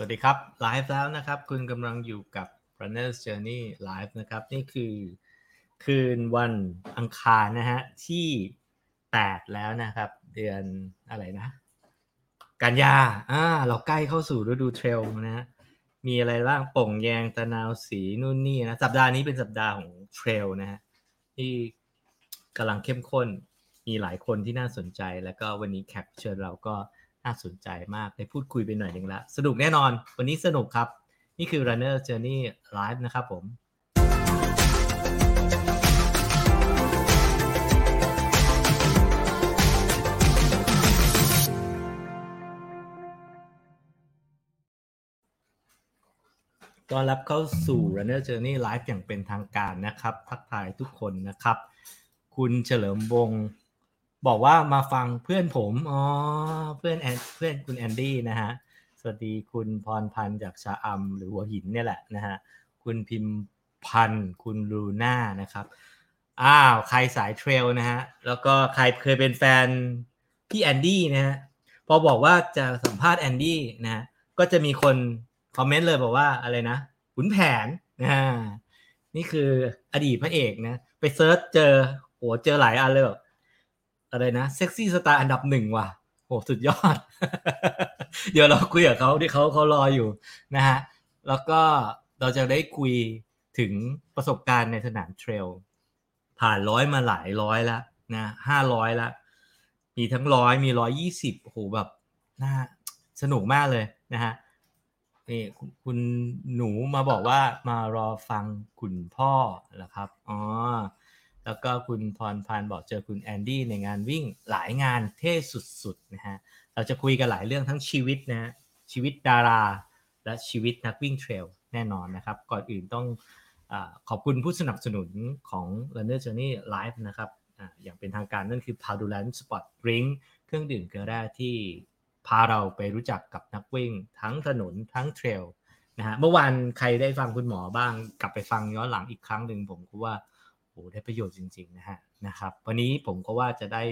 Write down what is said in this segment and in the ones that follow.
สวัสดีครับไลฟ์แล้วนะครับ คุณกำลังอยู่กับ Runner's Journey Live นะครับ นี่คือคืนวันอังคารนะฮะ ที่ 8 แล้วนะครับ เดือนอะไรนะ กันยาอ่าเราใกล้เข้าสู่ฤดูเทรลนะฮะ มีอะไรบ้างป่งแยงตะนาวสีนู่นนี่นะ สัปดาห์นี้เป็นสัปดาห์ของเทรลนะฮะ ที่กำลังเข้มข้นมีหลายคนที่น่าสนใจแล้วก็วันนี้แขกเชิญเราก็ น่าสนใจมากได้พูดคุยไปหน่อยหนึ่งละสนุกแน่นอน วันนี้สนุกครับ นี่คือ Runner Journey Live นะครับผมต้อนรับเข้าสู่ Runner Journey Live อย่างเป็นทางการนะครับ ทักทายทุกคนนะครับ คุณเฉลิมวงศ์ บอกว่ามาฟังเพื่อนผมอ๋อเพื่อนแอนเพื่อนคุณแอนดี้นะฮะสวัสดีคุณพรพันธ์จากชาอัมหรือหัวหินเนี่ยแหละนะฮะคุณพิมพันธ์คุณลูน่านะครับอ้าวใครสายเทรลนะฮะแล้วก็ใครเคยเป็นแฟนพี่แอนดี้นะฮะพอบอกว่าจะสัมภาษณ์แอนดี้นะฮะก็จะมีคนคอมเมนต์เลยบอกว่าอะไรนะขุนแผนนะนี่คืออดีตพระเอกนะไป search เจอโหเจอหลายอันเลยแบบ อะไรนะ sexy star อันดับหนึ่งว่ะโหสุดยอด เดี๋ยวเราคุยกับเขาที่เขาเขารออยู่นะฮะแล้วก็เราจะได้คุยถึงประสบการณ์ในสนามเทรล ผ่านร้อยมาหลายร้อยแล้วนะห้าร้อยแล้วมีทั้งร้อยมีร้อยยี่สิบโหแบบน่าสนุกมากเลยนะฮะนี่คุณหนูมาบอกว่ามารอฟังคุณพ่อเหรอครับ อ๋อ แล้วก็คุณพรพันธ์บอกเจอคุณแอนดี้ในงานวิ่งหลายงานเท่สุดๆนะฮะเราจะคุยกันหลายเรื่องทั้งชีวิตนะฮะชีวิตดารา และชีวิตนักวิ่งเทรลแน่นอนนะครับ ก่อนอื่นต้องอขอบคุณผู้สนับสนุนของ Runner Journey Live นะครับออย่างเป็นทางการนั่นคือ p a d u l a n Sport Drink เครื่องดื่มเกลือแร่ที่พาเราไปรู้จักกับนักวิ่ง ทั้งถนนทั้งเทรลนะฮะเมื่อวานใครได้ฟังคุณหมอบ้างกลับไปฟังย้อนหลังอีกครั้งหนึ่งผมก็ว่า อ้ได้ประโยชน์จริงๆนะฮะนะครับ วันนี้ผมก็ว่าจะได้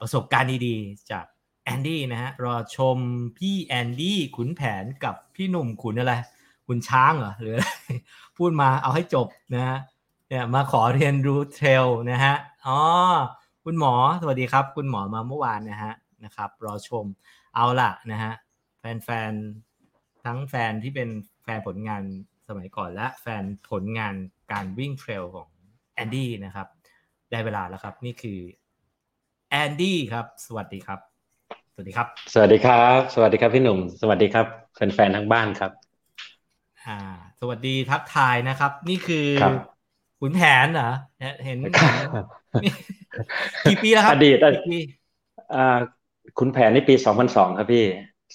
ประสบการณ์ดีๆ จากแอนดี้นะฮะรอชมพี่แอนดี้ขุนแผนกับพี่หนุ่มขุนอะไรขุนช้างเหรอหรืออะไรพูดมาเอาให้จบนะฮะเนี่ยมาขอเรียนรู้เทรลนะฮะอ๋อคุณหมอสวัสดีครับ คุณหมอมาเมื่อวานนะฮะนะครับ รอชมเอาล่ะนะฮะแฟนๆทั้งแฟนที่เป็นแฟนผลงานสมัยก่อนและแฟนผลงานการวิ่งเทรลของ แอนดี้นะครับ ได้เวลาแล้วครับ นี่คือแอนดี้ครับ สวัสดีครับ สวัสดีครับ สวัสดีครับ สวัสดีครับพี่หนุ่ม สวัสดีครับแฟนๆทั้งบ้านครับ อ่า สวัสดีทักทายนะครับ นี่คือขุนแผนเหรอเห็นกี่ปีแล้วครับอดีตอดีตอ่าคุณแผนในปีสองพันสองครับพี่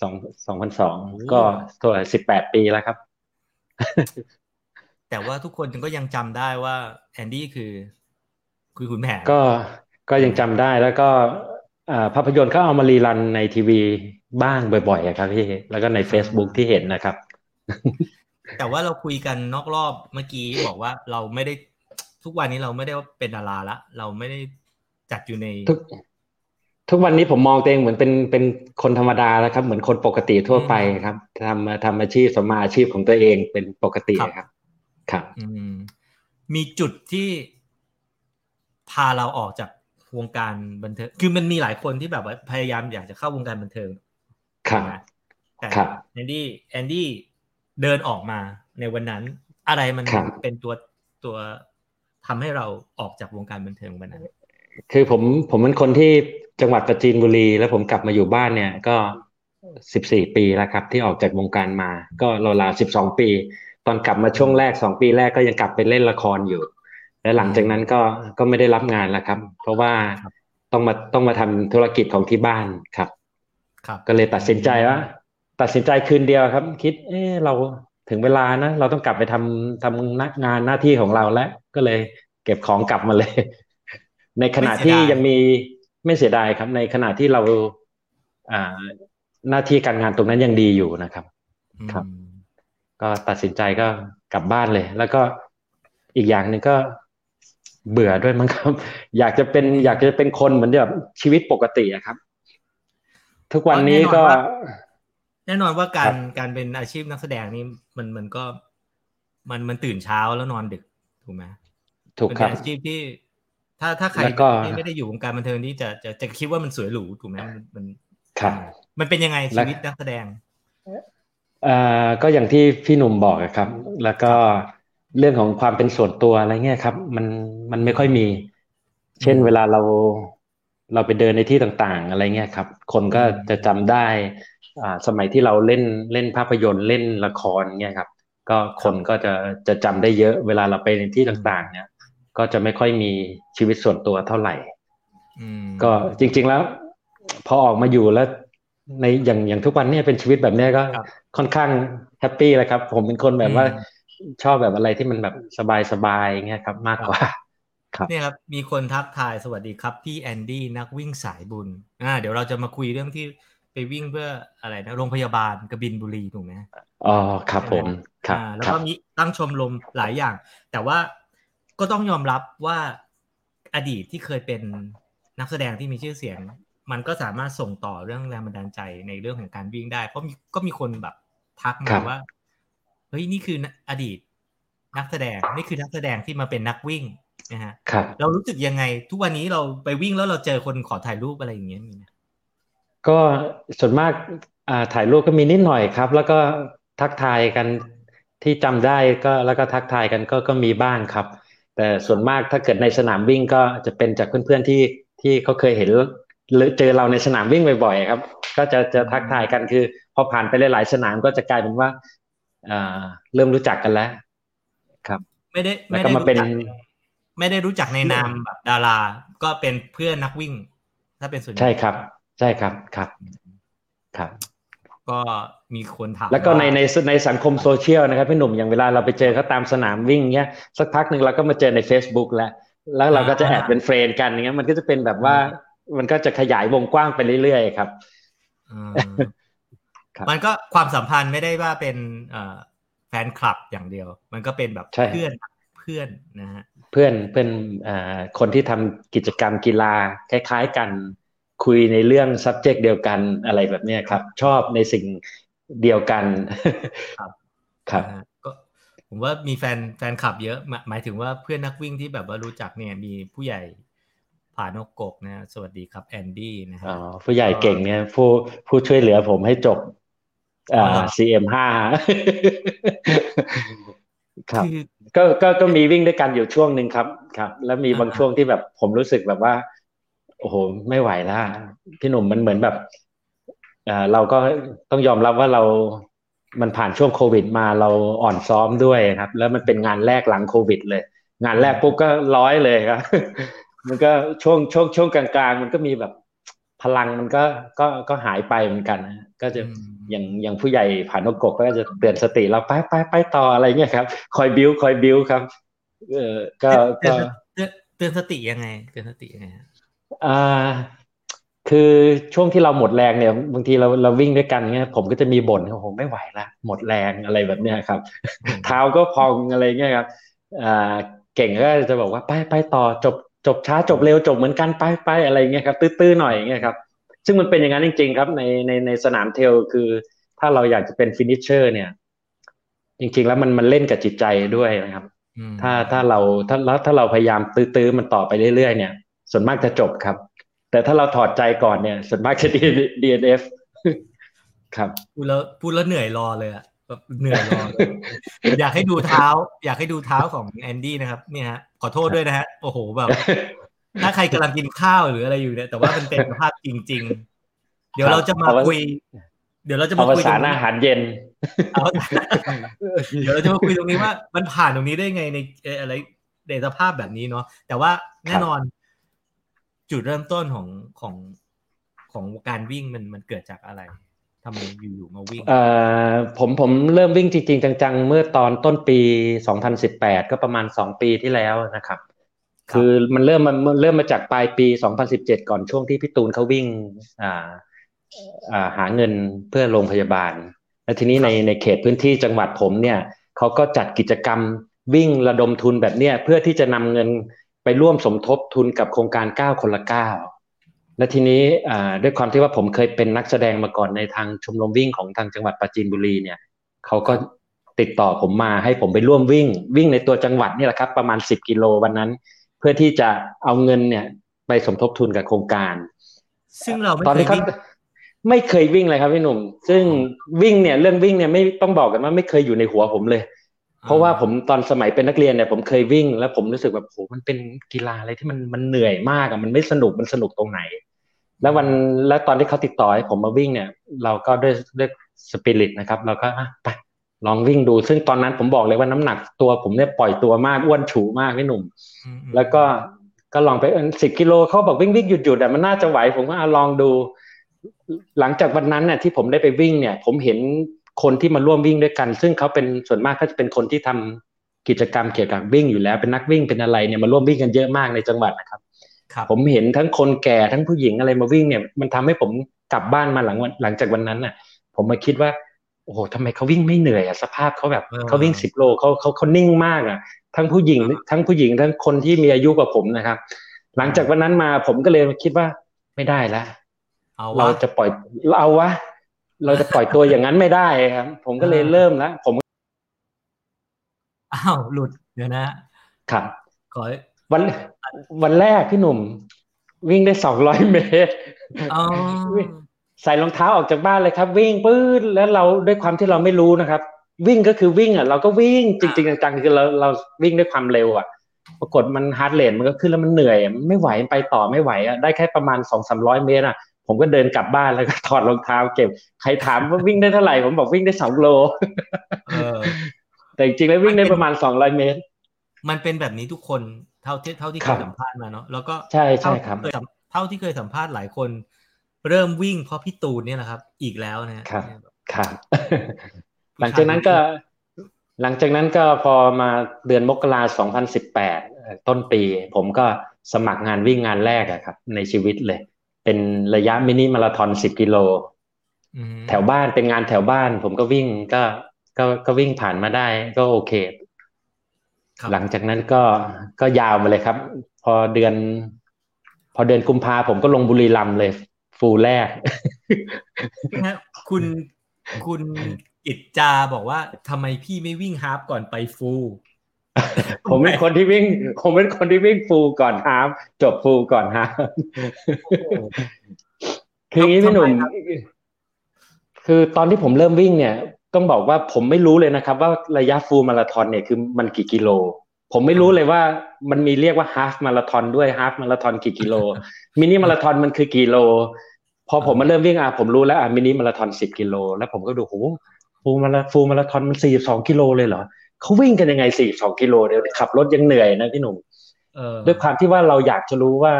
สองสองพันสองก็ตัวสิบแปดปีแล้วครับ แต่ว่าทุกคนก็ยังจำได้ว่าแอนดี้คือ คือคุณแผนก็ก็ยังจำได้แล้วก็ภาพยนตร์เขาเอามารีรันในทีวีบ้างบ่อยๆครับพี่แล้วก็ใน Facebook ที่เห็นนะครับ แต่ว่าเราคุยกันนอกรอบเมื่อกี้บอกว่าเราไม่ได้ทุกวันนี้เราไม่ได้เป็นดาราละเราไม่ได้จัดอยู่ในทุกวันนี้ผมมองตัวเองเหมือนเป็นเป็นคนธรรมดาแล้วครับ เหมือนคนปกติทั่วไปครับทำทำอาชีพสมาอาชีพของตัวเองเป็นปกติครับ ครับมีจุดที่พาเราออกจากวงการบันเทิง คือมันมีหลายคนที่แบบว่าพยายามอยากจะเข้าวงการบันเทิงครับแต่แอนดี้แอนดี้เดินออกมาในวันนั้น อะไรมันเป็นตัวตัวทำให้เราออกจากวงการบันเทิงวันนั้น คือผมผมเป็นคนที่จังหวัดปราจีนบุรี แล้วผมกลับมาอยู่บ้านเนี่ยก็สิบสี่ปีแล้วครับ ที่ออกจากวงการมา ก็ราวๆสิบสองปี ตอนกลับมาช่วงแรกสองปีแรกก็ยังกลับไปเล่นละครอยู่ และหลังจากนั้นก็ก็ไม่ได้รับงานแล้วครับ เพราะว่าต้องมาต้องมาทำธุรกิจของที่บ้านครับ ครับ ก็เลยตัดสินใจว่าตัดสินใจคืนเดียวครับ คิด เออเราถึงเวลานะ เราต้องกลับไปทำทำนักงานหน้าที่ของเราแล้วก็เลยเก็บของกลับมาเลย ในขณะที่ยังมีไม่เสียดายครับ ในขณะที่เราอ่าหน้าที่การงานตรงนั้นยังดีอยู่นะครับ ครับ ก็ตัดสินใจก็กลับบ้านเลย แล้วก็อีกอย่างหนึ่งก็เบื่อด้วยมั้งครับ อยากจะเป็นอยากจะเป็นคนเหมือนแบบชีวิตปกติอะครับ ทุกวันนี้ก็ แน่นอนว่าการการเป็นอาชีพนักแสดงนี่มันมันก็ มันมันตื่นเช้าแล้วนอนดึกถูกไหมถูกครับเป็นอาชีพที่ ถ้าถ้าใครแล้วก็ที่ไม่ได้อยู่วงการบันเทิงนี่จะจะจะคิดว่ามันสวยหรูถูกไหมมันมันครับมันเป็นยังไงแล้ชีววิตนักแสดงอ่า ก็อย่างที่พี่หนุ่มบอกอะครับ แล้วก็เรื่องของความเป็นส่วนตัวอะไรเงี้ยครับ มันมันไม่ค่อยมี เช่นอืมเวลาเราเราไปเดินในที่ต่างๆ อะไรเงี้ยครับ คนก็อืมจะจำได้อ่าสมัยที่เราเล่นเล่นภาพยนตร์เล่นละครเงี้ยครับ ก็คนก็จะจะจำได้เยอะ เวลาเราไปในที่ต่างๆ เนี่ย ก็จะไม่ค่อยมีชีวิตส่วนตัวเท่าไหร่อืมก็จริง ๆแล้ว พอออกมาอยู่แล้ว ในอย่างอย่างทุกวันเนี่ยเป็นชีวิตแบบเนี้ยก็ครับค่อนข้าง happy เลยครับ ผมเป็นคนแบบว่าอืมชอบแบบอะไรที่มันแบบสบายๆเงี้ยครับ มากกว่า ครับเนี่ยครับมีคนทักทายสวัสดีครับพี่แอนดี้นักวิ่งสายบุญอ่าเดี๋ยวเราจะมาคุยเรื่องที่ไปวิ่งเพื่ออะไรนะโรงพยาบาลกบินทร์บุรีถูกไหมอ๋อครับผมครับอ่าแล้วครัก็มีตั้งชมรมหลายอย่าง แต่ว่าก็ต้องยอมรับว่าอดีตที่เคยเป็นนักแสดงที่มีชื่อเสียง มันก็สามารถส่งต่อเรื่องแรงบันดาลใจในเรื่องของการวิ่งได้ เพราะมีก็มีคนแบบทักครัมาบว่าเฮ้ยนี่คืออดีต นักแสดงนี่คือนักแสดงที่มาเป็นนักวิ่งนะฮะครับเรารู้สึกยังไง ทุกวันนี้เราไปวิ่งแล้วเราเจอคนขอถ่ายรูปอะไรอย่างเงี้ยมีไหมก็ส่วนมากอ่าถ่ายรูปก็มีนิดหน่อยครับ แล้วก็ทักทายกันที่จำได้ก็แล้วก็ทักทายกันก็ก็มีบ้างครับ แต่ส่วนมากถ้าเกิดในสนามวิ่งก็จะเป็นจากเพื่อนๆที่ที่เขาเคยเห็นหรือ เจอเราในสนามวิ่งบ่อยๆครับ ก็จะจะทักทายกันคือ พอผ่านไปหลายๆสนามก็จะกลายเป็นว่าอ่าเริ่มรู้จักกันแล้ว ครับ ไม่ได้แล้วไม่ก็ได้มารู้เป็นจักไม่ได้รู้จักในนามแบบดารา ก็เป็นเพื่อนนักวิ่ง ถ้าเป็นส่วนใหญ่ใช่ครับ ใช่ครับครับ ครับ ก็มีคนถามแล้วก็ในาในในสังคมโซเชียลนะครับพี่หนุ่มอย่างเวลาเราไปเจอเขาตามสนามวิ่งเงี้ยสักพักหนึ่งเราก็มาเจอใน Facebook แล้วแล้วเราก็จะแอบเป็น friend กันอย่างเงี้ยมันก็จะเป็นแบบว่า มันก็จะขยายวงกว้างไปเรื่อยๆครับอืมครับมันก็ความสัมพันธ์ไม่ได้ว่าเป็นเอ่อแฟนคลับอย่างเดียว มันก็เป็นแบบใช่เพื่อนเพื่อนนะฮะเพื่อนเพื่อนอ่าคนที่ทำกิจกรรมกีฬาคล้ายๆกันคุยในเรื่อง subject เดียวกันอะไรแบบเนี้ยครับ ชอบในสิ่งเดียวกัน ครับครับนะฮะก็ผมว่ามีแฟนแฟนคลับเยอะหมายหมายถึงว่าเพื่อนนักวิ่งที่แบบว่ารู้จักเนี่ยมีผู้ใหญ่ ผานกกกนะสวัสดีครับแอนดี้นะฮะอ๋อผู้ใหญ่เก่งเนี่ยผู้ผู้ช่วยเหลือผมให้จบอ่าอ๋อเหรอ CM ห้าครับคือก็ก็ก็มีวิ่งด้วยกันอยู่ช่วงหนึ่งครับ ครับ แล้วมีอ่าบางช่วงที่แบบผมรู้สึกแบบว่า โอ้โหไม่ไหวแล้วพี่หนุ่มมันเหมือนแบบอ่าเราก็ต้องยอมรับว่าเรามันผ่านช่วงโควิดมาเราอ่อนซ้อมด้วยครับ แล้วมันเป็นงานแรกหลังโควิดเลย งานแรกปุ๊บก็ร้อยเลยครับ มันก็ช่วงช่วงช่วงกลางๆ มันก็มีแบบพลังมันก็ก็ก็หายไปเหมือนกันนะก็จะอืมอย่างอย่างผู้ใหญ่ผ่านนกกกก็จะเตือนสติเราไปไปไปต่ออะไรเงี้ยครับ คอยบิ้วคอยบิ้วครับ เออก็เตืก็อนเตือนเตือนสติยังไง เตือนสติยังไงฮะอ่าคือช่วงที่เราหมดแรงเนี่ย บางทีเราเราวิ่งด้วยกันเงี้ย ผมก็จะมีบ่นโอ้โหไม่ไหวละหมดแรงอะไรแบบเนี้ยครับ เท้าก็พองอะไรเงี้ยครับอ่าเก่งก็จะบอกว่าไปไปต่อจบ จบช้าจบเร็วจบเหมือนกันไปไปอะไรเงี้ยครับ ตื้อๆหน่อยเงี้ยครับ ซึ่งมันเป็นอย่างนั้นจริง ๆ ครับในในในสนามเทรลคือ ถ้าเราอยากจะเป็น finisher เนี่ย จริง ๆ แล้วมันมันเล่นกับจิตใจด้วยนะครับอืมถ้าถ้าเราถ้าแล้วถ้าเราพยายามตื้อๆมันต่อไปเรื่อยๆเนี่ย ส่วนมากจะจบครับ แต่ถ้าเราถอดใจก่อนเนี่ย ส่วนมากจะ DNF ครับพูดแล้วพูดแล้วเหนื่อยรอเลยอะแบบ เหนื่อยรอเลยอยากให้ดูเท้า อยากให้ดูเท้าของแอนดี้นะครับ เนี่ยฮะขอโทษด้วยนะฮะโอ้โหแบบ ถ้าใครกำลังกินข้าวหรืออะไรอยู่เนี่ยแต่ว่ามันเป็นภาพจริง ๆ เดี๋ยวเราจะมาเอาไว้คุย เดี๋ยวเราจะเอามาภาคุยษาตรงอานี้หารเย็นเอาเดี๋ยวเราจะมาคุยตรงนี้ว่า มันผ่านตรงนี้ได้ไงในเอ่ออะไรในสภาพแบบนี้เนาะแต่ว่าแน่นอน จุดเริ่มต้นของของของการวิ่งมันมันเกิดจากอะไร ทำไมอยู่ๆมาวิ่งเอ่อผมผมเริ่มวิ่งจริงๆ จังๆ เมื่อตอนต้นปี 2018 ก็ประมาณ 2 ปีที่แล้วนะครับ คือมันเริ่มมันมันเริ่มมาจากปลายปี 2017 ก่อนช่วงที่พี่ตูนเขาวิ่งอ่าอ่าหาเงินเพื่อโรงพยาบาล และทีนี้ในในเขตพื้นที่จังหวัดผมเนี่ยเขาก็จัดกิจกรรมวิ่งระดมทุนแบบเนี้ยเพื่อที่จะนำเงินไปร่วมสมทบทุนกับโครงการ 9 คนละ 9 และทีนี้ด้วยความที่ว่าผมเคยเป็นนักแสดงมาก่อนในทางชมรมวิ่งของทางจังหวัดปราจีนบุรีเนี่ยเขาก็ติดต่อผมมาให้ผมไปร่วมวิ่ง วิ่งในตัวจังหวัดนี่แหละครับ ประมาณสิบกิโลวันนั้น เพื่อที่จะเอาเงินเนี่ยไปสมทบทุนกับโครงการ ซึ่งเราตอนนี้เขาไม่เคยวิ่งเลยครับพี่หนุ่ม ซึ่งวิ่งเนี่ยเรื่องวิ่งเนี่ยไม่ต้องบอกกันว่าไม่เคยอยู่ในหัวผมเลย เพราะว่าผมตอนสมัยเป็นนักเรียนเนี่ยผมเคยวิ่ง แล้วผมรู้สึกแบบโหมันเป็นกีฬาอะไรที่มันมันเหนื่อยมากอะมันไม่สนุกมันสนุกตรงไหน แล้ววันแล้วตอนที่เขาติดต่อให้ผมมาวิ่งเนี่ย เราก็ด้วยด้วยสปิริตนะครับ เราก็ไปลองวิ่งดู ซึ่งตอนนั้นผมบอกเลยว่าน้ำหนักตัวผมเนี่ยปล่อยตัวมากอ้วนฉูมากพี่หนุ่ม แล้วก็ก็ลองไปสิบกิโลเขาบอกวิ่งวิ่งหยุดหยุดอะมันน่าจะไหวผมก็ลองดู หลังจากวันนั้นเนี่ยที่ผมได้ไปวิ่งเนี่ย ผมเห็น คนที่มาร่วมวิ่งด้วยกัน ซึ่งเขาเป็นส่วนมากเขาจะเป็นคนที่ทำกิจกรรมเกี่ยวกับวิ่งอยู่แล้วเป็นนักวิ่งเป็นอะไรเนี่ยมาร่วมวิ่งกันเยอะมากในจังหวัดนะครับผมเห็นทั้งคนแก่ทั้งผู้หญิงอะไรมาวิ่งเนี่ย มันทำให้ผมกลับบ้านมาหลังหลังจากวันนั้นน่ะ ผมมาคิดว่า โอ้โหทำไมเขาวิ่งไม่เหนื่อยอะสภาพเขาแบบเขาวิ่งสิบโลเขาเขาเขานิ่งมากอะทั้งผู้หญิง ทั้งผู้หญิงทั้งคนที่มีอายุกว่าผมนะครับ หลังจากวันนั้นมาผมก็เลยคิดว่าไม่ได้แล้วเราจะปล่อยเราวะ เราจะปล่อยตัวอย่างนั้นไม่ได้ครับ ผมก็เลยเริ่มแล้วผมอ้าวหลุดเดี๋ยวนะครับขอวันวันแรกพี่หนุ่ม วิ่งได้สองร้อยเมตรใส่รองเท้าออกจากบ้านเลยครับ วิ่งปื้ดแล้วเราด้วยความที่เราไม่รู้นะครับ วิ่งก็คือวิ่งอะเราก็วิ่งจริงๆจังๆคือเราเราวิ่งด้วยความเร็วอะ ปรากฏมัน heart rate มันก็ขึ้นแล้วมันเหนื่อยไม่ไหวไปต่อไม่ไหวอะได้แค่ประมาณสองสามร้อยเมตรอะ ผมก็เดินกลับบ้านแล้วก็ถอดรองเท้าเก็บ ใครถามว่าวิ่งได้เท่าไหร่ผมบอกวิ่งได้สองโลแต่จริงๆแล้ววิ่งได้ประมาณสองร้อยเมตร มันเป็นแบบนี้ทุกคนเท่าที่เท่าที่เคยสัมภาษณ์มาเนาะแล้วก็ใช่ใช่ครับเท่าที่เคยสัมภาษณ์หลายคน เริ่มวิ่งเพราะพี่ตูนเนี่ยแหละครับ อีกแล้วนะครับครับหลังจากนั้นก็หลังจากนั้นก็พอมาเดือนมกราสองพันสิบแปดต้นปี ผมก็สมัครงานวิ่งงานแรกอะครับ ในชีวิตเลย เป็นระยะมินิมาราทอนสิบกิโลแถวบ้านเป็นงานแถวบ้าน ผมก็วิ่งก็ก็ก็วิ่งผ่านมาได้ ก็โอเค หลังจากนั้นก็ก็ยาวมาเลยครับ พอเดือน พอเดือนกุมภาผมก็ลงบุรีรัมย์เลย ฟูแรกคุณคุณอิจจาบอกว่าทำไมพี่ไม่วิ่งฮาฟก่อนไปฟู ผมเป็นคนที่วิ่ง ผมเป็นคนที่วิ่งฟูก่อนฮาฟจบฟูก่อนฮาฟคืออย่างนี้พี่หนุ่มคือตอนที่ผมเริ่มวิ่งเนี่ย ต้องบอกว่าผมไม่รู้เลยนะครับ ว่าระยะฟูมาราธอนเนี่ยคือมันกี่กิโล ผมไม่รู้เลยว่ามันมีเรียกว่าฮาฟมาราธอนด้วยฮาฟมาราธอนกี่กิโล มินิมาราธอนมันคือกี่โล พอผมมาเริ่มวิ่งอะผมรู้แล้วอะมินิมาราธอนสิบกิโล แล้วผมก็ดูโหฟูมาราฟูมาราธอนมันสี่สองกิโลเลยเหรอ เขาวิ่งกันยังไงสี่สองกิโลเดี๋ยวขับรถยังเหนื่อยนะพี่หนุ่มด้วยความที่ว่าเราอยากจะรู้ว่า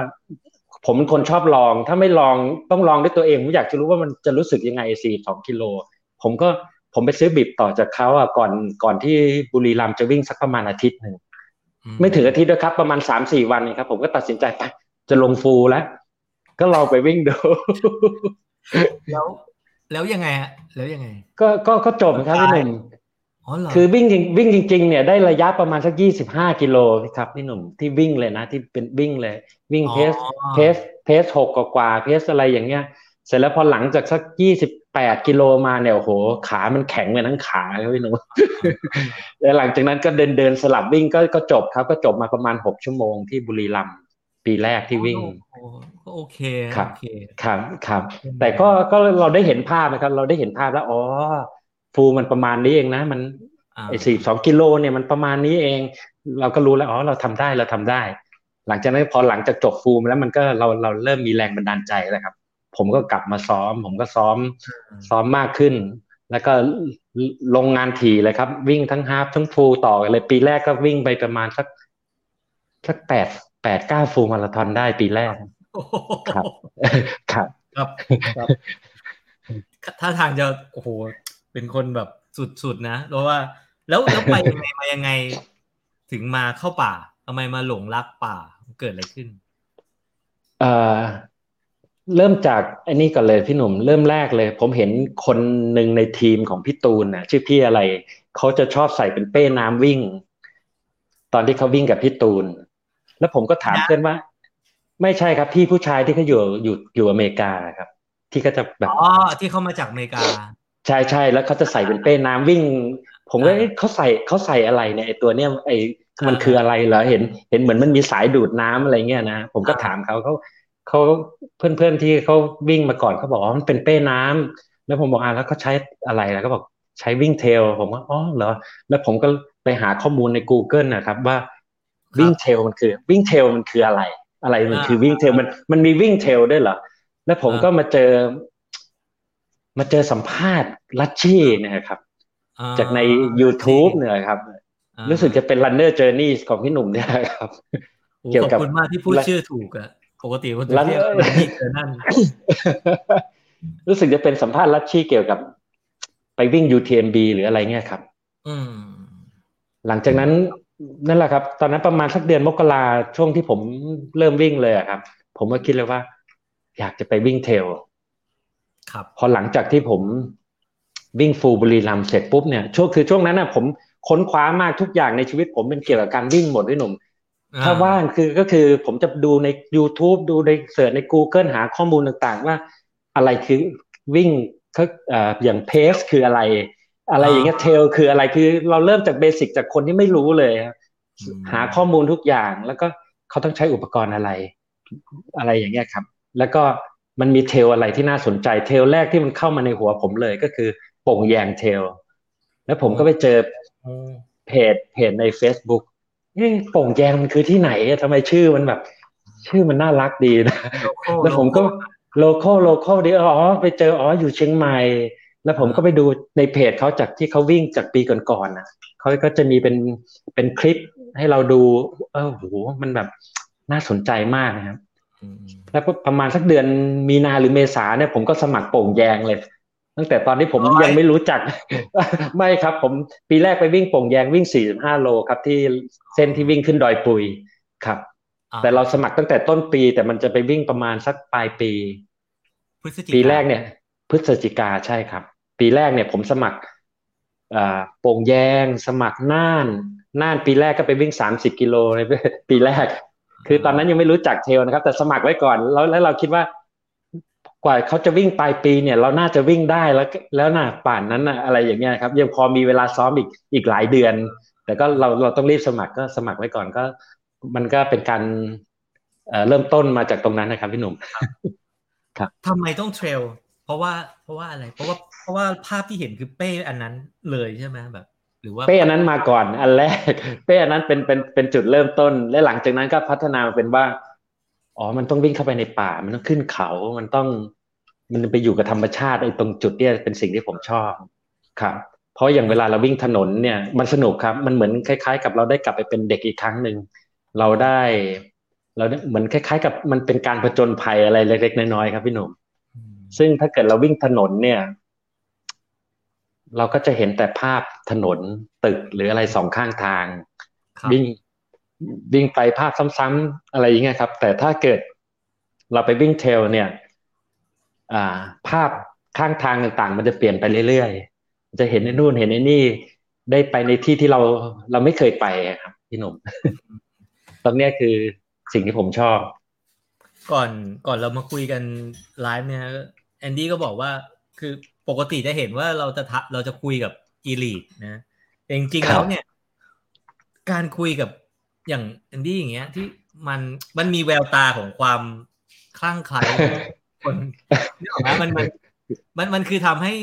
ผมเป็นคนชอบลอง ถ้าไม่ลองต้องลองด้วยตัวเองผมอยากจะรู้ว่ามันจะรู้สึกยังไงสี่สองกิโล ผมก็ผมไปซื้อบิบต่อจากเขาอะก่อนก่อนที่บุรีรัมจะวิ่งสักประมาณอาทิตย์หนึ่งไม่ถึงอาทิตย์นะครับ ประมาณสามสี่วันครับ ผมก็ตัดสินใจไปจะลงฟูแล้ว ก็ลองไปวิ่งดูแล้วแล้วยังไงฮะแล้วยังไง ก็ก็ก็จบครับพี่หนุ่ม คือวิ่งจริงวิ่งจริง ๆ เนี่ยได้ระยะประมาณสักยี่สิบห้ากิโลครับพี่หนุ่มที่วิ่งเลยนะ ที่เป็นวิ่งเลย วิ่งเพสเพสเพสหกกว่าเพสอะไรอย่างเงี้ย เสร็จแล้วพอหลังจากสักยี่สิบแปดกิโลมาเนี่ยโอ้โห ขามันแข็งเลยทั้งขาครับพี่หนุ่มแล้วหลังจากนั้นก็เดินเดินสลับวิ่งก็ก็จบครับก็จบมาประมาณหกชั่วโมงที่บุรีรัมย์ปีแรกที่วิ่งโอเคครับครับครับ แต่ก็ก็เราได้เห็นภาพนะครับ เราได้เห็นภาพแล้วอ๋อ ฟูมันประมาณนี้เองนะ มันไอ้สี่สองกิโลเนี่ยมันประมาณนี้เอง เราก็รู้แล้วอ๋อเราทำได้เราทำได้ หลังจากนั้นพอหลังจากจบฟูมแล้วมันก็เราเราเริ่มมีแรงบันดาลใจแล้วครับ ผมก็กลับมาซ้อม ผมก็ซ้อมซ้อมมากขึ้น แล้วก็ลงงานถี่เลยครับ วิ่งทั้งฮาฟทั้งฟูต่อเลยปีแรกก็วิ่งไปประมาณสักสักแปดแปดเก้าฟูมาราธอนได้ปีแรกครับ ครับครับถ้าทางจะโอ้โห เป็นคนแบบสุดๆนะเพราะว่า แล้วแล้วไปยังไงมายังไง ถึงมาเข้าป่าทำไมมาหลงรักป่าเกิดอะไรขึ้นเอ่อเริ่มจากไอ้นี่ก่อนเลยพี่หนุ่มเริ่มแรกเลย ผมเห็นคนหนึ่งในทีมของพี่ตูนน่ะ ชื่อพี่อะไรเขาจะชอบใส่เป็นเป้น้ำวิ่ง ตอนที่เขาวิ่งกับพี่ตูน แล้วผมก็ถามเพื่อนว่า ไม่ใช่ครับพี่ผู้ชายที่เขาอยู่อยู่อยู่อเมริกาครับ ที่เขาจะแบบอ๋อที่เขามาจากอเมริกา ใช่ใช่แล้วเขาจะใส่เป็นเป้น้ำวิ่ง ผมก็อ่าเอ๊ะเขาใส่เขาใส่อะไรเนี่ยไอตัวเนี้ยไอมันอ่าคืออะไรเหรอเห็น เห็นเหมือนมันมีสายดูดน้ำอะไรเงี้ยนะผมก็อ่าถามเขาเขาเขาเพื่อนเพื่อนที่เขาวิ่งมาก่อนเขาบอกว่ามันเป็นเป้น้ำแล้วผมบอกอ่าแล้วเขาใช้อะไรแล้วก็บอกใช้วิ่งเทลผมว่าอ๋อเหรอ แล้วผมก็ไปหาข้อมูลใน Google นะครับว่าวิ่งเทลมันคือวิ่งเทลมันคืออะไร อะไรมันคือวิ่งเทลมันมันมีวิ่งเทลด้วยเหรอแล้วผมก็มาเจอ มาเจอสัมภาษณ์ลัชชี่เนะครับอ่าจากใน YouTube เนี่ยครับอ่ารู้สึกจะเป็น Runner Journey ของพี่หนุ่มเนี่ยครับโอ้เกี่ยวขอบกับคุณมากที่พูดชื่อถูกอะปกติคนจะร้านเรียกว่านี่เจอนั่นรู้สึกจะเป็นสัมภาษณ์ลัชชี่เกี่ยวกับ ไปวิ่ง UTMB หรืออะไรเงี้ยครับอืมหลังจากนั้นนั่นแหละครับ ตอนนั้นประมาณสักเดือนมกราช่วงที่ผมเริ่มวิ่งเลยอะครับ ผมก็คิดเลยว่า อยากจะไปวิ่งเทรล ครับพอหลังจากที่ผมวิ่งฟูลบุรีรัมย์เสร็จปุ๊บเนี่ยช่วงคือช่วงนั้นน่ะผมค้นคว้ามากทุกอย่างในชีวิตผมเป็นเกี่ยวกับการวิ่งหมดด้วยหนุ่ม ถ้าว่างคือก็คือผมจะดูใน YouTube ดูในเสิร์ชใน Google หาข้อมูลต่างๆ ว่าอะไรคือวิ่งเขาเอ่ออย่างเพสคืออะไร อะไรอย่างเงี้ยเทลคืออะไรคือเราเริ่มจากเบสิกจากคนที่ไม่รู้เลยครับอืมหาข้อมูลทุกอย่างแล้วก็เขาต้องใช้อุปกรณ์อะไร อะไรอย่างเงี้ยครับ แล้วก็ มันมีเทลอะไรที่น่าสนใจเทลแรกที่มันเข้ามาในหัวผมเลยก็คือโป่งแยงเทล แล้วผมก็ไปเจอโอ้เพจเพจใน Facebook เอ๊ะโป่งแยงมันคือที่ไหนอะทำไมชื่อมันแบบ ชื่อมันน่ารักดีนะโลโก้แล้วผมก็โลโโลโก้โลโก้ดีอ๋อไปเจออ๋ออยู่เชียงใหม่ แล้วผมก็ไปดูในเพจเขาจากที่เขาวิ่งจากปีก่อนๆนะเขาก็จะมีเป็นเป็นคลิปให้เราดู เออโหมันแบบน่าสนใจมากนะครับอืม แล้วก็ประมาณสักเดือนมีนาหรือเมษาเนี่ยผมก็สมัครโป่งแยงเลย ตั้งแต่ตอนที่ผมยังไม่รู้จัก ไม่ครับ ผมปีแรกไปวิ่งโป่งแยงวิ่ง 45 โลครับ ที่เส้นที่วิ่งขึ้นดอยปุยครับอ่าแต่เราสมัครตั้งแต่ต้นปี แต่มันจะไปวิ่งประมาณสักปลายปีพฤศจิาปีแรกเนี่ย พฤศจิกาใช่ครับ ปีแรกเนี่ย ผมสมัครอ่าโป่งแยง สมัครน่าน น่านปีแรกก็ไปวิ่ง 30 กิโลในปีแรก คือตอนนั้นยังไม่รู้จักเทรลนะครับ แต่สมัครไว้ก่อนแล้วแล้วเราคิดว่ากว่าเขาจะวิ่งปลายปีเนี่ย เราน่าจะวิ่งได้แล้ว แล้วน่ะป่านนั้นน่ะอะไรอย่างเงี้ยครับ ยังพอมีเวลาซ้อมอีกอีกหลายเดือน แต่ก็เราเราต้องรีบสมัครก็สมัครไว้ก่อนก็ มันก็เป็นการเอ่อเริ่มต้นมาจากตรงนั้นนะครับพี่หนุ่มทำไมต้องเทรลเพราะว่าเพราะว่าอะไร เพราะว่าเพราะว่าภาพที่เห็นคือเป้อันนั้นเลยใช่ไหมแบบ หรือว่าเป้อันนั้นมาก่อนอันแรก เป้อันนั้นเป็นเป็นเป็นจุดเริ่มต้น และหลังจากนั้นก็พัฒนามาเป็นว่าอ๋อ มันต้องวิ่งเข้าไปในป่า มันต้องขึ้นเขา มันต้อง มันไปอยู่กับธรรมชาติไอ้ตรงจุดเนี่ยเป็นสิ่งที่ผมชอบครับ เพราะอย่างเวลาเราวิ่งถนนเนี่ย มันสนุกครับ มันเหมือนคล้าย ๆ กับเราได้กลับไปเป็นเด็กอีกครั้งหนึ่ง เราได้ เราได้เหมือนคล้าย ๆ กับมันเป็นการผจญภัยอะไรเล็กๆน้อยๆครับพี่หนุ่มอืมซึ่งถ้าเกิดเราวิ่งถนนเนี่ย เราก็จะเห็นแต่ภาพถนนตึกหรืออะไรสองข้างทางครับวิ่งวิ่งไปภาพซ้ำๆอะไรอย่างเงี้ยครับ แต่ถ้าเกิดเราไปวิ่ง trail เนี่ยอ่าภาพข้างทางต่างๆ มันจะเปลี่ยนไปเรื่อยๆ จะเห็นในนู่นเห็นในนี่ได้ไปในที่ที่เราเราไม่เคยไปอะครับพี่หนุ่มตรงเนี้ยคือสิ่งที่ผมชอบ ก่อนก่อนเรามาคุยกันไลฟ์เนี่ยแอนดี้ก็บอกว่าคือ ปกติจะเห็นว่าเราจะทะเราจะคุยกับอีลีดนะแต่จริงๆครับแล้วเนี่ย การคุยกับอย่างแอนดี้อย่างเงี้ย ที่มันมันมีแววตาของความคลั่งไคล้คนนี่ออกไหมมันมันมันมันคือทำให้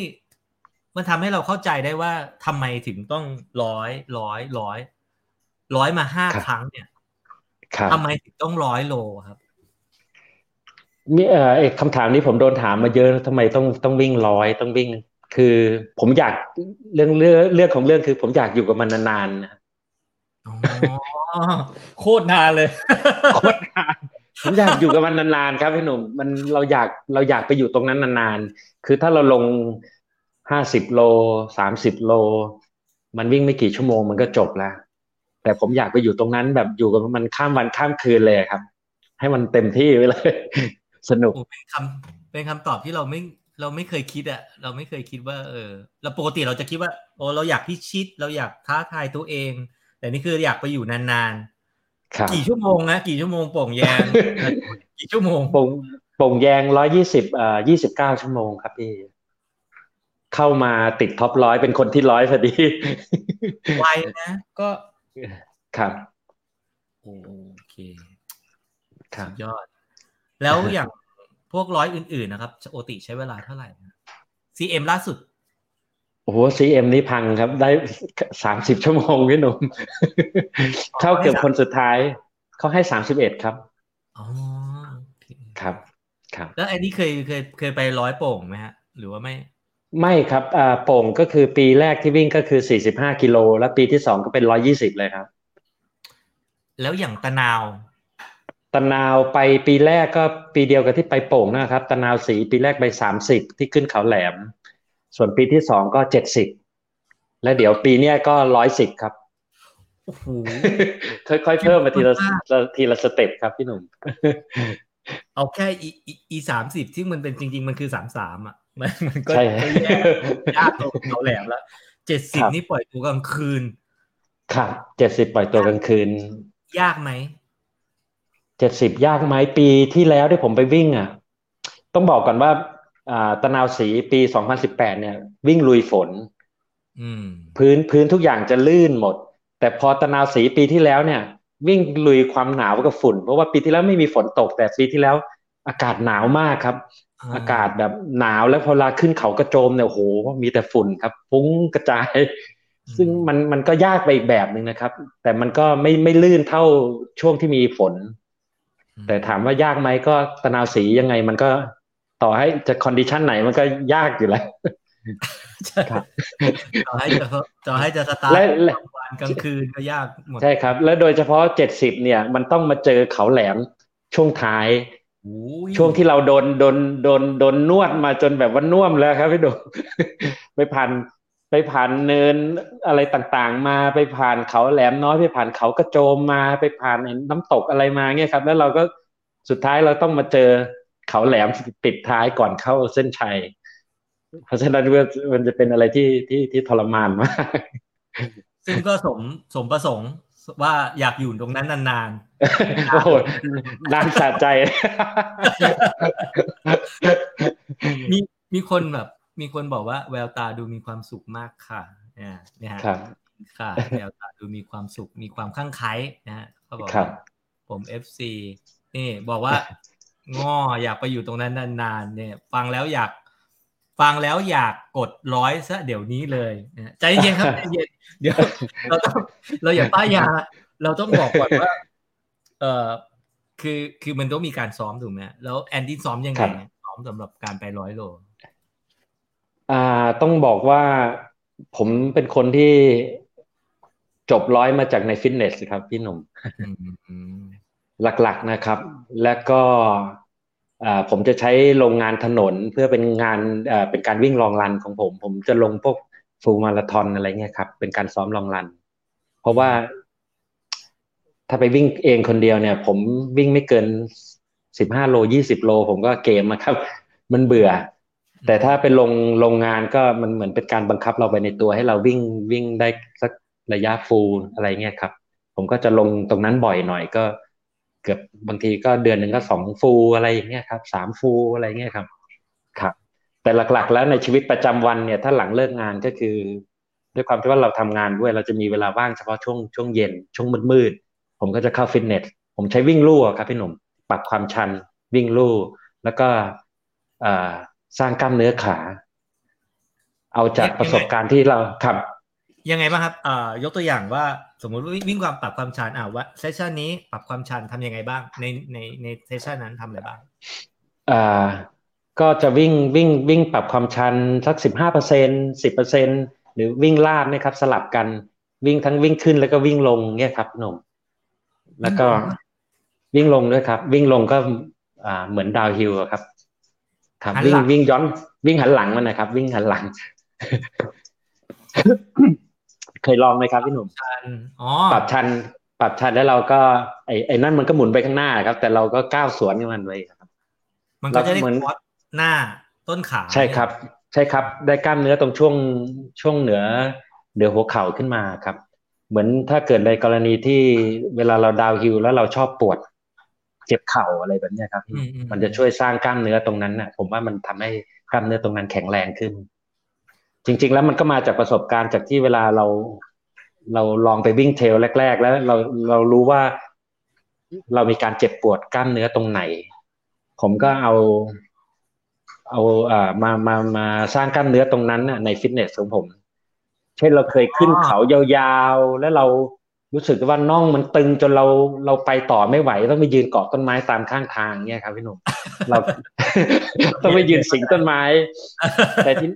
มันทำให้เราเข้าใจได้ว่าทำไมถึงต้องร้อยร้อยร้อยร้อยมาห้าครับครั้งเนี่ยครับทำไมถึงต้องร้อยโลครับ มีเอ่อไอ้คำถามนี้ผมโดนถามมาเยอะทำไมต้องต้องวิ่งร้อยต้องวิ่ง คือผมอยากเรื่องเรื่องเรื่องของเรื่องคือ ผมอยากอยู่กับมันนานๆนะอ๋อโคตรนานเลยโคตรนานผมอยากอยู่กับมันนานๆครับพี่หนุ่มมันเราอยากเราอยากไปอยู่ตรงนั้นนานๆคือถ้าเราลงห้าสิบโลสามสิบโล มันวิ่งไม่กี่ชั่วโมงมันก็จบแล้ว แต่ผมอยากไปอยู่ตรงนั้นแบบอยู่กับมันข้ามวันข้ามคืนเลยครับ ให้มันเต็มที่ไปเลย สนุกโอ้เป็นคำเป็นคำตอบที่เราไม่เราไม่เคยคิดอะเราไม่เคยคิดว่า เออเราปกติเราจะคิดว่าโอ้เราอยากพิชิต เราอยากท้าทายตัวเอง แต่นี่คืออยากไปอยู่นานครับกี่ชั่วโมงนะกี่ชั่วโมงโป่งแยงกี่ชั่วโมงโป่งโป่งแยงร้อยยี่สิบเอ่อยี่สิบเก้าชั่วโมงครับพี่เข้ามาติดท็อปร้อยเป็นคนที่ร้อยพอดีไวนะ ก็ครับโอเคครับสุดยอด แล้วอย่างพวกร้อยอื่นๆนะครับโอติใช้เวลาเท่าไหร่นะ CM ล่าสุด โอ้โหซีเอ็มนี่พังครับ ได้สามสิบชั่วโมงพี่หนุ่มเข้าเกือบคนสุดท้าย เขาให้สามสิบเอ็ดครับ อ๋อโอเคครับ ครับ แล้วอันนี้เคยเคยเคยไปร้อยโป่งไหมฮะ หรือว่าไม่ไม่ครับอ่าโป่งก็คือปีแรกที่วิ่งก็คือสี่สิบห้ากิโล แล้วปีที่สองก็เป็นร้อยี่สิบเลยครับ แล้วอย่างตะนาว ตะนาวไปปีแรกก็ปีเดียวกับที่ไปโป่งนะครับตะนาวสีปีแรกไปสามสิบที่ขึ้นเขาแหลม ส่วนปีที่สองก็เจ็ดสิบและเดี๋ยวปีเนี้ยก็ร้อยสิบครับโอ้โหค่อยๆเพิ่มมาทีละทีละสเต็ปครับพี่หนุ่ม เอาแค่อีอีอีสามสิบที่มันเป็นจริง ๆ มันคือสามสามอะ มันมันก็ใช่ก็แย่ยากตรงเขาแหลมแล้วเจ็ดสิบครับนี่ปล่อยตัวกลางคืน ครับเจ็ดสิบปล่อยตัวกลางคืน ยากไหม เจ็ดสิบยากไหมปีที่แล้วที่ผมไปวิ่งอะ ต้องบอกก่อนว่าอ่าตะนาวสีปีสองพันสิบแปดเนี่ย วิ่งลุยฝนอืมพื้นพื้นทุกอย่างจะลื่นหมด แต่พอตะนาวสีปีที่แล้วเนี่ย วิ่งลุยความหนาวกับฝุ่น เพราะว่าปีที่แล้วไม่มีฝนตกแต่ปีที่แล้ว อากาศหนาวมากครับอ่าอากาศแบบหนาวแล้วพอเวลาขึ้นเขากระโจมเนี่ยโอ้โหมีแต่ฝุ่นครับฟุ้งกระจาย ซึ่งมันมันก็ยากไปอีกแบบหนึ่งนะครับ แต่มันก็ไม่ไม่ลื่นเท่าช่วงที่มีฝน แต่ถามว่ายากไหมก็ตะนาวสียังไงมันก็ต่อให้จะคอนดิชันไหนมันก็ยากอยู่แล้วใช่ครับต่อให้จะต่อให้จะสตาร์และทและกลางวันกลางคืนก็ยากหมดใช่ครับ แล้วโดยเฉพาะเจ็ดสิบเนี่ย มันต้องมาเจอเขาแหลมช่วงท้ายโอ้ยช่วงที่เราโดนโดนโดนโดนนวดมาจนแบบว่าน่วมแล้วครับพี่โดมไปผ่าน ไปผ่านเนินอะไรต่างๆ มาไปผ่านเขาแหลมน้อยไปผ่านเขากระโจมมาไปผ่านน้ำตกอะไรมาเนี่ยครับ แล้วเราก็สุดท้ายเราต้องมาเจอเขาแหลมปิดท้ายก่อนเข้าเส้นชัย เพราะฉะนั้นมันจะเป็นอะไรที่ที่ที่ทรมานมาก ซึ่งก็สมสมประสงค์ว่าอยากอยู่ตรงนั้นนานโอ้โหนานสะใจๆมีมีคนแบบ มีคนบอกว่าแววตาดูมีความสุขมากค่ะเนี่ยเนี่ยฮะครับค่ะแววตาดูมีความสุขมีความคลั่งไคล้นะฮะเขาบอกครับว่าผม FC นี่บอกว่าง้ออยากไปอยู่ตรงนั้นนานๆเนี่ย ฟังแล้วอยากฟังแล้วอยากกดร้อยซะเดี๋ยวนี้เลยนะใจเย็นครับใจเย็นเดี๋ยวเราต้องเราอย่าป้ายยา เราต้องบอกก่อนว่า เออคือคือมันต้องมีการซ้อมถูกไหมแล้วแอนดี้ซ้อมยังไงครับซ้อมสำหรับการไปร้อยโล อ่าต้องบอกว่าผมเป็นคนที่จบร้อยมาจากในฟิตเนสครับพี่หนุ่มอืมอืมหลักๆนะครับ และก็อ่าผมจะใช้โรงงานถนนเพื่อเป็นงานอ่าเป็นการวิ่งลองรันของผม ผมจะลงพวกฟูลมาราธอนอะไรเงี้ยครับ เป็นการซ้อมลองรัน เพราะว่า ถ้าไปวิ่งเองคนเดียวเนี่ย ผมวิ่งไม่เกินสิบห้าโลยี่สิบโล ผมก็เกมนะครับ มันเบื่อ แต่ถ้าเป็นโรงโรงงานก็มันเหมือนเป็นการบังคับเราไปในตัวให้เราวิ่งวิ่งได้สักระยะฟูลอะไรเงี้ยครับ ผมก็จะลงตรงนั้นบ่อยหน่อยก็ เกือบบางทีก็เดือนหนึ่งก็สองฟูลอะไรอย่างเงี้ยครับสามฟูลอะไรเงี้ยครับ ครับ แต่หลักๆ แล้วในชีวิตประจำวันเนี่ยถ้าหลังเลิกงานก็คือ ด้วยความที่ว่าเราทำงานด้วยเราจะมีเวลาว่างเฉพาะช่วงช่วงเย็น ช่วงมืดๆผมก็จะเข้าฟิตเนสผมใช้วิ่งลู่ครับพี่หนุ่มปรับความชันวิ่งลู่แล้วก็อ่า สร้างกล้ามเนื้อขา เอาจากประสบการณ์ที่เราครับ ยังไงบ้างครับเอ่อยกตัวอย่างว่า สมมติว่าวิ่งความปรับความชันอ่าว่าเซสชันนี้ปรับความชันทำยังไงบ้าง ในในใน session นั้นทำอะไรบ้างอ่าก็จะวิ่งวิ่งวิ่งปรับความชันสักสิบห้าเปอร์เซ็นสิบเปอร์เซ็นหรือวิ่งลาดเนี่ยครับ สลับกันวิ่งทั้งวิ่งขึ้นแล้วก็วิ่งลงเนี่ยครับพี่หนุ่มแล้วก็วิ่งลงด้วยครับ วิ่งลงก็อ่าเหมือน downhill อะครับ ครับหันวิ่หงลังวิ่งย้อนวิ่งหันหลังมันนะครับ วิ่งหันหลัง เคยลองไหมครับพี่หนุ่มชันอ๋อปรับชัน ปรับชันแล้วเราก็ไอ้ไอ้นั่นมันก็หมุนไปข้างหน้าครับ แต่เราก็ก้าวสวนกับมันไปครับ มันก็จะได้เหมือนคอร์สหน้าต้นขาใช่ครับ ใช่ครับ ได้กล้ามเนื้อตรงช่วงช่วงเหนือเหนือหัวเข่าขึ้นมาครับ เหมือนถ้าเกิดในกรณีที่เวลาเราดาวฮิลแล้วเราชอบปวด เจ็บเข่าอะไรแบบเนี้ยครับอืมอืมมันจะช่วยสร้างกล้ามเนื้อตรงนั้นน่ะผมว่ามันทำให้กล้ามเนื้อตรงนั้นแข็งแรงขึ้น จริง ๆ แล้วมันก็มาจากประสบการณ์จากที่เวลาเรา เราลองไปวิ่งเทรลแรก ๆ แล้วเราเรารู้ว่า เรามีการเจ็บปวดกล้ามเนื้อตรงไหน ผมก็เอาเอาอ่ามามามาสร้างกล้ามเนื้อตรงนั้นน่ะในฟิตเนสของผม เช่นเราเคยขึ้นเขายาวๆ แล้วเรา รู้สึกว่าน่องมันตึงจนเราเราไปต่อไม่ไหวต้องไปยืนเกาะต้นไม้ตามข้างทางเนี่ยครับพี่หนุ่มเราต้องไปยืนสิงต้นไม้ แต่ที่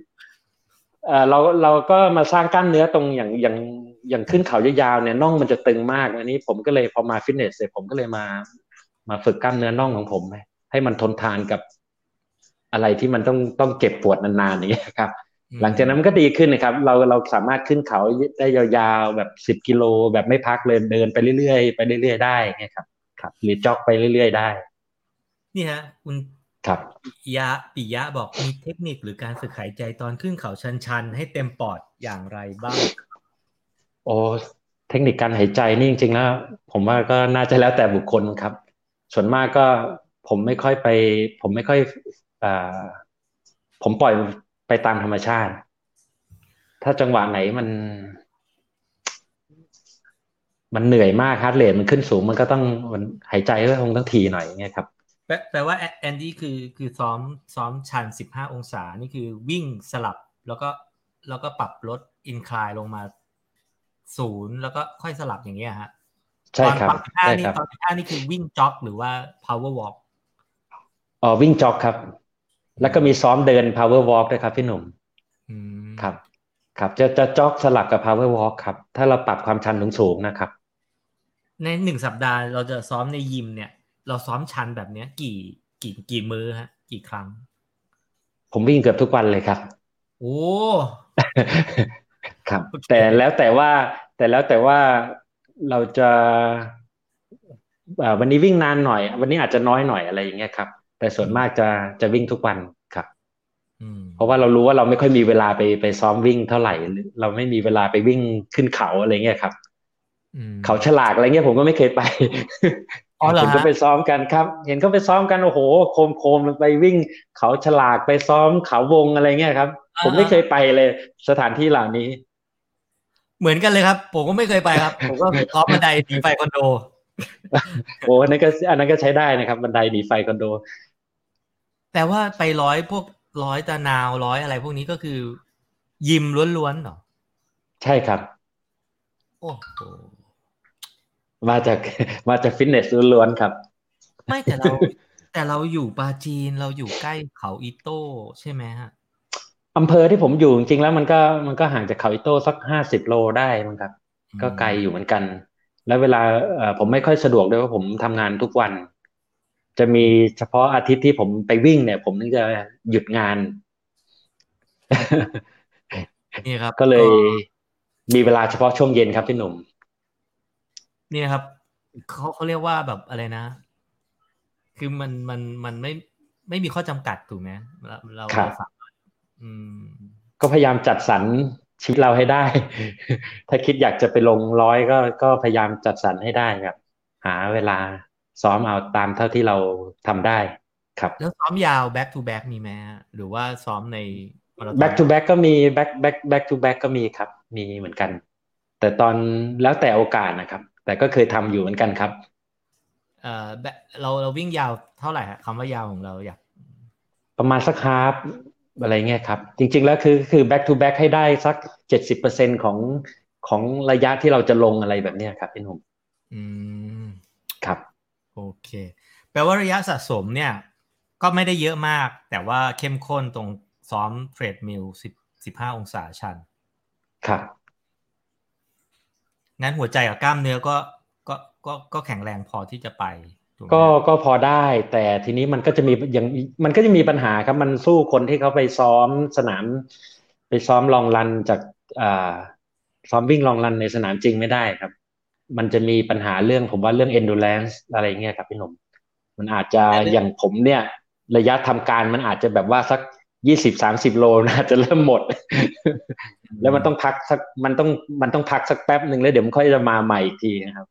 เราเราก็มาสร้างกล้ามเนื้อตรงอย่างอย่างอย่างขึ้นเขายาวๆเนี่ยน่องมันจะตึงมากอันนี้ผมก็เลยพอมาฟิตเนสเสร็จผมก็เลยมา มาฝึกกล้ามเนื้อน่องของผมให้มันทนทานกับอะไรที่มันต้องต้องเก็บปวดนานๆอย่างนี้ยครับ หลังจากนั้นมันก็ดีขึ้นนะครับ เราเราสามารถขึ้นเขาได้ยาวๆแบบสิบกิโลแบบไม่พักเลยเดินไปเรื่อยๆไปเรื่อยๆได้เนะครับ ครับ หรือจ็อกไปเรื่อยๆได้ นี่ฮะคุณครับปิยะปิยะบอกมีเทคนิคหรือการฝึกหายใจตอนขึ้นเขาชันๆ ให้เต็มปอดอย่างไรบ้างโอ้เทคนิคการหายใจนี่จริงๆแล้วผมว่าก็น่าจะแล้วแต่บุคคลครับ ส่วนมากก็ผมไม่ค่อยไป ผมไม่ค่อยอ่าผมปล่อย ไปตามธรรมชาติ ถ้าจังหวะไหนมัน มันเหนื่อยมาก heart rate มันขึ้นสูง มันก็ต้องมันหายใจก็คงต้องทีหน่อยอย่างเงี้ยครับแปลแปลว่าแอแอนดี้คือคือซ้อมซ้อมชันสิบห้าองศา นี่คือวิ่งสลับแล้วก็แล้วก็ปรับลด incline ลงมาศูนย์แล้วก็ค่อยสลับอย่างเงี้ยฮะใช่ครับตอนสิบห้าใช่นี่ครับตอนสิบห้านี่คือวิ่ง jog หรือว่า power walk อ๋อวิ่ง jog ครับ แล้วก็มีซ้อมเดิน power walk ด้วยครับพี่หนุ่มอืมครับ ครับ จะจะจ็อกสลับกับ power walk ครับ ถ้าเราปรับความชันสูงๆนะครับ ในหนึ่งสัปดาห์เราจะซ้อมในยิมเนี่ย เราซ้อมชันแบบเนี้ย กี่กี่กี่มื้อฮะ กี่ครั้ง ผมวิ่งเกือบทุกวันเลยครับ โอ้ครับโอเคแต่แล้วแต่ว่า แต่แล้วแต่ว่าเราจะอ่าวันนี้วิ่งนานหน่อย วันนี้อาจจะน้อยหน่อยอะไรอย่างเงี้ยครับ แต่ส่วนมากจะจะวิ่งทุกวันครับอืมเพราะว่าเรารู้ว่าเราไม่ค่อยมีเวลาไปไปซ้อมวิ่งเท่าไหร่หรือเราไม่มีเวลาไปวิ่งขึ้นเขาอะไรเงี้ยครับอืมเขาฉลากอะไรเงี้ยผมก็ไม่เคยไปอ๋อเหรอฮะเห็นก็ไปซ้อมกันครับ เห็นเขาไปซ้อมกันโอ้โหโคมโคมไปวิ่ง เขาฉลากไปซ้อมเขาวงอะไรเงี้ยครับ ผมไม่เคยไปเลย สถานที่เหล่านี้ เหมือนกันเลยครับ ผมก็ไม่เคยไปครับ ผมก็ซ้อมบันไดหนีไฟคอนโดโอ้อันนั้นก็อันนั้นก็ใช้ได้นะครับ บันไดหนีไฟคอนโด แต่ว่าไปร้อยพวกร้อยตะนาวร้อยอะไรพวกนี้ก็คือ ยิมล้วนๆเหรอ ใช่ครับ โอ้โหมาจากมาจากฟิตเนสล้วนๆครับ ไม่แต่เรา แต่เราอยู่ปาจีนเราอยู่ใกล้เขาอิโต้ใช่ไหมฮะอำเภอที่ผมอยู่จริงๆแล้วมันก็มันก็ห่างจากเขาอิโต้สักห้าสิบโลได้มั้งครับ ก็ไกลอยู่เหมือนกัน แล้วเวลาเอ่อผมไม่ค่อยสะดวกด้วยว่าผมทำงานทุกวัน จะมีเฉพาะอาทิตย์ที่ผมไปวิ่งเนี่ย ผมถึงจะหยุดงาน นี่ครับ ก็เลยมีเวลาเฉพาะช่วงเย็นครับพี่หนุ่ม นี่ครับเขาเขาเรียกว่าแบบอะไรนะ คือมันมันมันไม่ไม่มีข้อจำกัดถูกไหมเราเราครับเราสามารถอืมก็พยายามจัดสรรชีวิตเราให้ได้ ถ้าคิดอยากจะไปลงร้อยก็ก็พยายามจัดสรรให้ได้ครับ หาเวลา ซ้อมเอาตามเท่าที่เราทำได้ครับ แล้วซ้อมยาว back to back มีไหมฮะหรือว่าซ้อมในมาราธอน back to back ก็มี back back back to back ก็มีครับ มีเหมือนกัน แต่ตอนแล้วแต่โอกาสนะครับ แต่ก็เคยทำอยู่เหมือนกันครับเอ่อ back- เราเราวิ่งยาวเท่าไหร่ฮะคำว่ายาวของเราอยากประมาณสักฮาฟอะไรเงี้ยครับ จริง ๆ แล้วคือคือ back to back ให้ได้สักเจ็ดสิบเปอร์เซ็นของของระยะที่เราจะลงอะไรแบบเนี้ยครับพี่หนุ่มอืมครับ โอเค แปลว่าระยะสะสมเนี่ย ก็ไม่ได้เยอะมาก แต่ว่าเข้มข้นตรงซ้อมเทรดมิลสิบสิบห้าองศาชัน ครับ งั้นหัวใจกับกล้ามเนื้อก็ก็ก็ก็แข็งแรงพอที่จะไปถูกไหมก็ก็พอได้แต่ทีนี้มันก็จะมีอย่างมันก็จะมีปัญหาครับมันสู้คนที่เขาไปซ้อมสนาม ไปซ้อมลองรันจากอ่าซ้อมวิ่งลองรันในสนามจริงไม่ได้ครับ มันจะมีปัญหาเรื่องผมว่าเรื่อง endurance อะไรเงี้ยครับพี่หนุ่มมันอาจจะอย่างผมเนี่ย ระยะทำการมันอาจจะแบบว่าสักยี่สิบสามสิบโลนะจะเริ่มหมด แล้วมันต้องพักสักมันต้องมันต้องพักสักแป๊บหนึ่งแล้วเดี๋ยวมันค่อยจะมาใหม่อีกทีนะครับ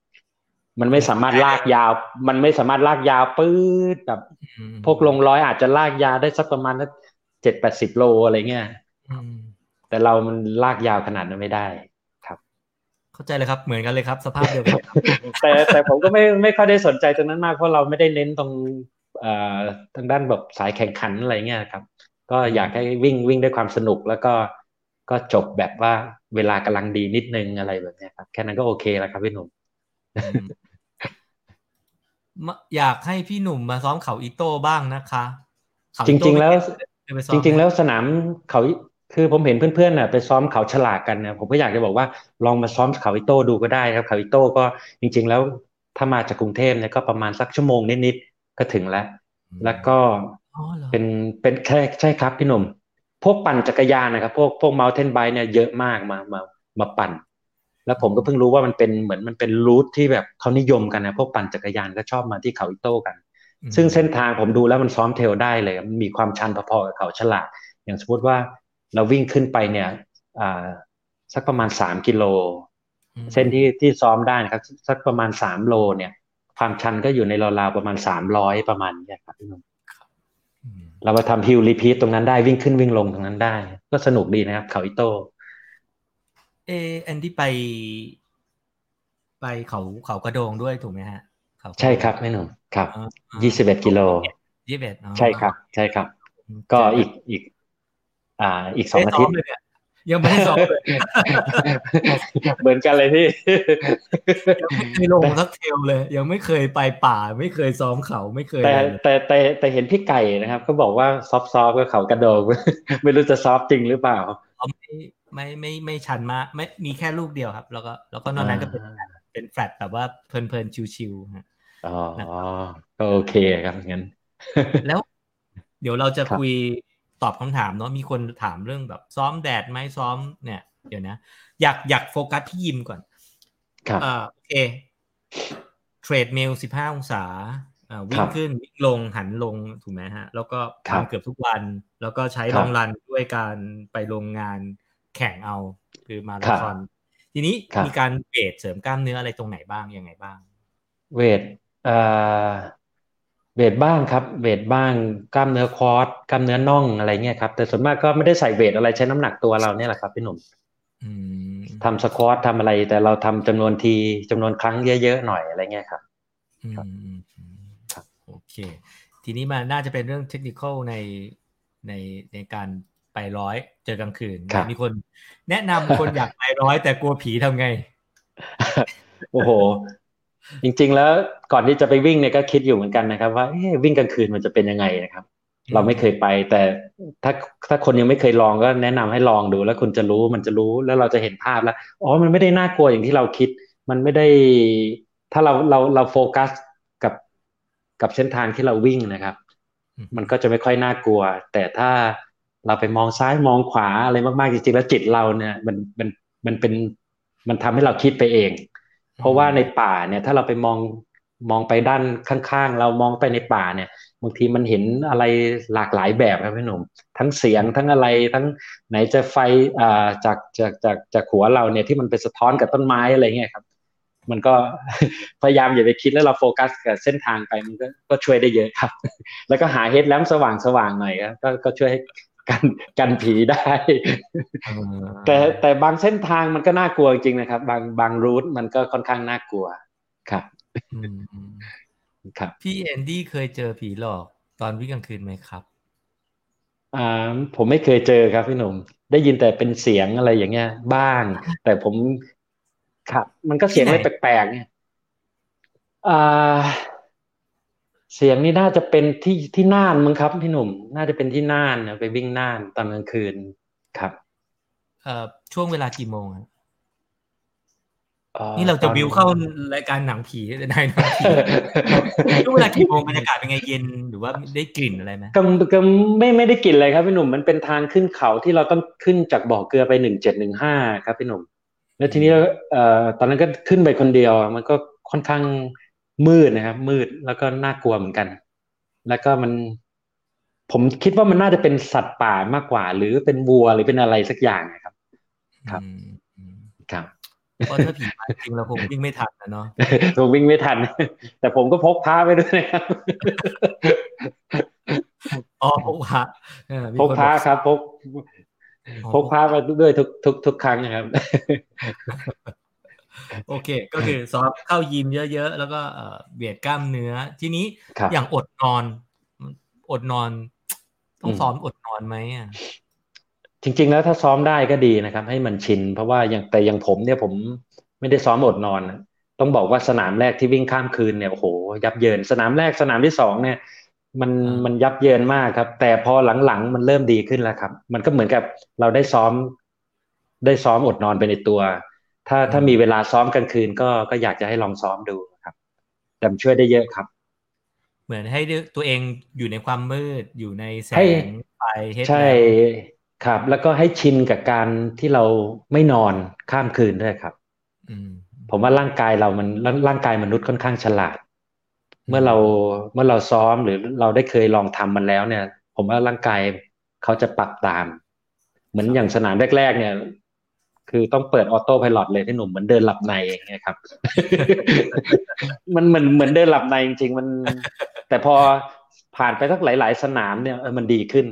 มันไม่สามารถลากยาว มันไม่สามารถลากยาวปื๊ดแบบพวกลงร้อยอาจจะลากยาวได้สักประมาณเจ็ดแปดสิบโลอะไรเงี้ยแต่เรามันลากยาวขนาดนั้นไม่ได้ครับ เข้าใจเลยครับเหมือนกันเลยครับ สภาพเดียวกันแต่แต่ผมก็ไม่ไม่ค่อยได้สนใจตรงนั้นมากเพราะเราไม่ได้เน้นตรงเอ่อทางด้านแบบสายแข่งขันอะไรเงี้ยครับ ก็อยากให้วิ่งวิ่งด้วยความสนุกแล้วก็ก็จบแบบว่าเวลากำลังดีนิดนึงอะไรแบบนี้ครับ แค่นั้นก็โอเคแล้วครับพี่หนุ่มอยากให้พี่หนุ่มมาซ้อมเขาอิโต้บ้างนะคะ จริง ๆ แล้ว จริง ๆ แล้วสนามเขา คือผมเห็นเพื่อนๆน่ะไปซ้อมเขาฉลากกันนะผมก็อยากจะบอกว่าลองมาซ้อมเขาอิโต้ดูก็ได้ครับเขาอิโต้ก็จริง ๆ แล้วถ้ามาจากกรุงเทพเนี่ยก็ประมาณสักชั่วโมงนิดๆก็ถึงแล้ว แล้วก็เป็นเป็นแค่ใช่ครับพี่หนุ่ม พวกปั่นจักรยานนะครับ พวกพวกเมลเทนไบเนี่ยเยอะมากมามามาปั่น แล้วผมก็เพิ่งรู้ว่ามันเป็นเหมือนมันเป็นรูทที่แบบเขานิยมกันนะพวกปั่นจักรยานก็ชอบมาที่เขาอิโต้กัน ซึ่งเส้นทางผมดูแล้วมันซ้อมเทลได้เลย มันมีความชันพอๆกับเขาฉลาดอย่างสมมติว่า เราวิ่งขึ้นไปเนี่ยอ่าสักประมาณสามกิโล เส้นที่ที่ซ้อมได้นะครับ สักประมาณสามโลเนี่ย ความชันก็อยู่ในราวๆประมาณสามร้อยประมาณนี้ครับพี่หนุ่มเรามาทำ hill repeat ตรงนั้นได้วิ่งขึ้นวิ่งลงตรงนั้นได้ ก็สนุกดีนะครับ เขาอิโต้เออันที่ไป ไปเขาเขากระโดงด้วยถูกไหมฮะใช่ครับพี่หนุ่มครับยี่สิบเอ็ดกิโลยี่สิบเอ็ดใช่ครับ ใช่ครับ ก็อีกอีก อ่า อีกสองอาทิตย์ยังไม่ได้ซ้อมเลยเหมือนกันเลยที่ยังไม่เคยลงสัก trail เลย ยังไม่เคยไปป่า ไม่เคยซ้อมเขาไม่เคย แต่แต่แต่แต่เห็นพี่ไก่นะครับก็บอกว่า soft soft ก็เขากระโดงไม่รู้จะ soft จริงหรือเปล่าไม่ไม่ไม่ไม่ชันมากไม่มีแค่ลูกเดียวครับ แล้วก็แล้วก็นอกนั้นก็เป็นเป็นแฟลตแบบว่าเพลินเพลินชิวๆฮะอ๋อก็โอเคครับงั้น แล้ว เดี๋ยวเราจะคุย ตอบคำถามเนาะมีคนถามเรื่องแบบซ้อมแดดไหมซ้อมเนี่ยเดี๋ยวนะ อยากอยากโฟกัสที่ยิมก่อนครับอ่าโอเคเทรดเมลสิบห้าองศาอ่าวิ่งขึ้นวิ่งลงหันลงถูกไหมฮะ แล้วก็ทำเกือบทุกวัน แล้วก็ใช้ลองรันด้วยการไปโรงงานแข่งเอาคือมาราธอนทีนี้มีการเวทเสริมกล้ามเนื้ออะไรตรงไหนบ้างยังไงบ้าง เวท เอ่อเวทบ้างครับเวทบ้างกล้ามเนื้อคอร์สกล้ามเนื้อน่องอะไรเงี้ยครับ แต่ส่วนมากก็ไม่ได้ใส่เวทอะไรใช้น้ำหนักตัวเราเนี่ยแหละครับพี่หนุ่มทำสควอตทำอะไร แต่เราทำจำนวนทีจำนวนครั้งเยอะๆหน่อยอะไรเงี้ยครับครับโอเค ทีนี้มาน่าจะเป็นเรื่องเทคนิคในในในการไปร้อยเจอกลางคืน มีคนแนะนำคนอยากไปร้อยแต่กลัวผีทำไง โอ้โห จริง ๆ แล้วก่อนที่จะไปวิ่งเนี่ยก็คิดอยู่เหมือนกันนะครับ ว่าวิ่งกลางคืนมันจะเป็นยังไงนะครับ เราไม่เคยไป แต่ถ้าถ้าคนยังไม่เคยลองก็แนะนำให้ลองดู แล้วคุณจะรู้มันจะรู้แล้วเราจะเห็นภาพแล้วอ๋อมันไม่ได้น่ากลัวอย่างที่เราคิด มันไม่ได้ถ้าเราเราเราโฟกัสกับกับเส้นทางที่เราวิ่งนะครับ มันก็จะไม่ค่อยน่ากลัว แต่ถ้าเราไปมองซ้ายมองขวาอะไรมากๆจริงๆแล้วจิตเราเนี่ย มันมันมันเป็นมันทำให้เราคิดไปเอง เพราะว่าในป่าเนี่ย ถ้าเราไปมองมองไปด้านข้างๆ เรามองไปในป่าเนี่ยบางทีมันเห็นอะไรหลากหลายแบบครับพี่หนุ่มทั้งเสียงทั้งอะไรทั้งไหนจะไฟอ่าจากจากจากจากหัวเราเนี่ยที่มันไปสะท้อนกับต้นไม้อะไรเงี้ยครับ มันก็พยายามอย่าไปคิดแล้วเราโฟกัสกับเส้นทางไปมันก็ก็ช่วยได้เยอะครับ แล้วก็หาเฮดแลมสว่างสว่างหน่อยก็ก็ช่วยให้ กันกันผีได้ แต่แต่บางเส้นทางมันก็น่ากลัวจริงนะครับ บางบางรูทมันก็ค่อนข้างน่ากลัวครับครับ พี่แอนดี้เคยเจอผีหลอกตอนวิ่งกลางคืนไหมครับอ่าผมไม่เคยเจอครับพี่หนุ่มได้ยินแต่เป็นเสียงอะไรอย่างเงี้ย บ้าง แต่ผมครับ มันก็เสียงอะไรแปลกๆเนี่ยอ่า เสียงนี่น่าจะเป็นที่ที่น่านมั้งครับพี่หนุ่ม น่าจะเป็นที่น่านนะไปวิ่งน่านตอนกลางคืนครับ เอ่อช่วงเวลากี่โมงนี่เราจะวิวเข้ารายการหนังผีได้หนังผีช่วงเวลากี่โมงบรรยากาศเป็นไงเย็นหรือว่าได้กลิ่นอะไรไหมก็ก็ไม่ไม่ได้กลิ่นเลยครับพี่หนุ่มมันเป็นทางขึ้นเขาที่เราต้องขึ้นจากบ่อเกลือไปหนึ่งเจ็ดหนึ่งห้าครับพี่หนุ่มแล้วทีนี้เอ่อตอนนั้นก็ขึ้นไปคนเดียว มันก็ค่อนข้าง มืดนะครับ มืดแล้วก็น่ากลัวเหมือนกัน แล้วก็มัน ผมคิดว่ามันน่าจะเป็นสัตว์ป่ามากกว่า หรือเป็นวัวหรือเป็นอะไรสักอย่างนะครับ ครับอืมอืมครับเพราะถ้าผีมาจริงเราคงวิ่งไม่ทันนะเนาะผมวิ่งไม่ทัน แต่ผมก็พกพาไปด้วยนะครับอ๋อพกพระเออมีพกคนพาบอกครับพกอ๋อพกพาไปด้วยทุกทุกทุกครั้งนะครับ โอเค ก็คือซ้อมเข้ายิมเยอะ ๆ แล้วก็เอ่อเบียดกล้ามเนื้อ ทีนี้ครับอย่างอดนอน อดนอน ต้องอืมซ้อมอดนอนไหมอะจริง ๆ แล้วถ้าซ้อมได้ก็ดีนะครับ ให้มันชิน เพราะว่าอย่างแต่อย่างผมเนี่ยผมไม่ได้ซ้อมอดนอนนะต้องบอกว่าสนามแรกที่วิ่งข้ามคืนเนี่ยโอ้โหยับเยิน สนามแรกสนามที่สองเนี่ย มันมันยับเยินมากครับ แต่พอหลังๆมันเริ่มดีขึ้นแล้วครับ มันก็เหมือนกับเราได้ซ้อม ได้ซ้อมอดนอนไปในตัว ถ้าถ้ามีเวลาซ้อมกลางคืนก็ก็อยากจะให้ลองซ้อมดูครับแต่มันช่วยได้เยอะครับ เหมือนให้ตัวเองอยู่ในความมืดอยู่ในแสให้งไฟเฮดใช่แลมป์ครับ แล้วก็ให้ชินกับการที่เราไม่นอนข้ามคืนด้วยครับอืมผมว่าร่างกายเรามันร่างร่างกายมนุษย์ค่อนข้างฉลาด เมื่อเราเมื่อเราซ้อมหรือเราได้เคยลองทำมันแล้วเนี่ย ผมว่าร่างกายเขาจะปรับตาม เหมือนอย่างสนามแรก ๆ เนี่ย คือต้องเปิดออโต้ไพลอตเลยที่หนุ่มเหมือนเดินหลับในอย่างเงี้ยครับ มันเหมือนเหมือนเดินหลับในจริงๆมัน แต่พอผ่านไปสักหลาย ๆ สนามเนี่ยเออมันดีขึ้น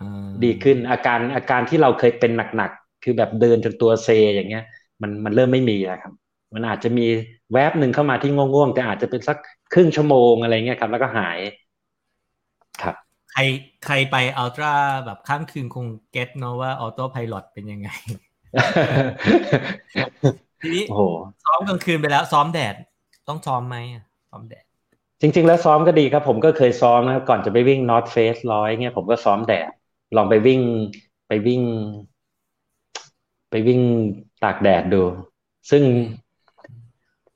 อ่าดีขึ้น อาการอาการที่เราเคยเป็นหนักๆคือแบบเดินจนตัวเซ อย่างเงี้ย มันมันเริ่มไม่มีแล้วครับ มันอาจจะมีแวบหนึ่งเข้ามาที่ง่วงๆแต่อาจจะเป็นสักครึ่งชั่วโมงอะไรเงี้ยครับ แล้วก็หาย ครับ ใครใครไปอัลตร้าแบบข้ามคืนคงเก็ตเนาะว่าออโต้ไพลอตเป็นยังไง ทีนี้โอ้โหซ้อมกลางคืนไปแล้วซ้อมแดด ต้องซ้อมไหมอะซ้อมแดด จริง ๆ แล้วซ้อมก็ดีครับ ผมก็เคยซ้อมนะครับก่อนจะไปวิ่ง North Face ร้อยเงี้ยผมก็ซ้อมแดด ลองไปวิ่งไปวิ่ง ไปวิ่งตากแดดดู ซึ่ง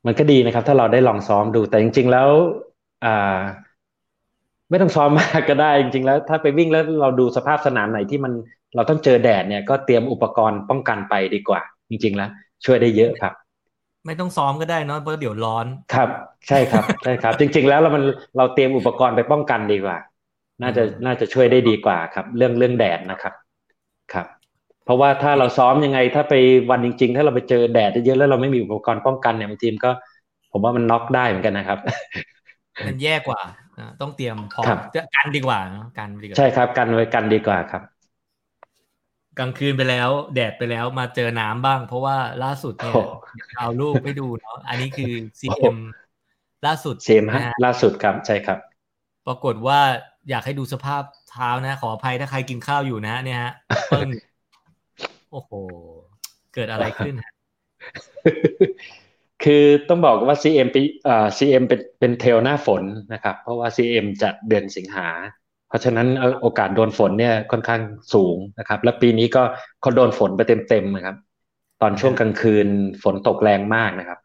มันก็ดีนะครับ ถ้าเราได้ลองซ้อมดูแต่จริง ๆ แล้ว อ่า ไม่ต้องซ้อมมากก็ได้จริงๆแล้ว ถ้าไปวิ่งแล้วเราดูสภาพสนามไหนที่มันเราต้องเจอแดดเนี่ยก็เตรียมอุปกรณ์ป้องกันไปดีกว่า จริง ๆ แล้ว ช่วยได้เยอะครับ ไม่ต้องซ้อมก็ได้เนาะเพราะเดี๋ยวร้อนครับ ใช่ครับใช่ครับ จริง ๆ แล้วเรามันเราเตรียมอุปกรณ์ไปป้องกันดีกว่า น่าจะน่าจะช่วยได้ดีกว่าครับ เรื่องเรื่องแดดนะครับครับ เพราะว่าถ้าเราซ้อมยังไงถ้าไปวันจริง ๆ ถ้าเราไปเจอแดดเยอะๆแล้วเราไม่มีอุปกรณ์ป้องกันเนี่ยบางทีมนก็ ผมว่ามันน็อกได้เหมือนกันนะครับ มันแย่กว่าอ่า ต้องเตรียมพร้อครัมบกันดีกว่าเนอะกันดีกว่าใช่ครับ กันไว้กันดีกว่าครับ กลางคืนไปแล้ว แดดไปแล้วมาเจอน้ำบ้าง เพราะว่าล่าสุดเนี่ยโอ้เอารูปไปดูเนาะอันนี้คือ CM ล่าสุดเสียมนะฮะฮะล่าสุดครับใช่ครับ ปรากฏว่าอยากให้ดูสภาพเท้านะ ขออภัยถ้าใครกินข้าวอยู่นะ เนี่ยฮะเปิ้ลโอ้โห เกิดอะไรขึ้นฮะ คือต้องบอกว่า CM ปีเอ่อ CM เป็นเป็นเทลหน้าฝนนะครับ เพราะว่า CM จัดเดือนสิงหา เพราะฉะนั้นโอกาสโดนฝนเนี่ยค่อนข้างสูงนะครับ และปีนี้ก็เขาโดนฝนไปเต็มๆนะครับ ตอนช่วงกลางคืนฝนตกแรงมากนะครับ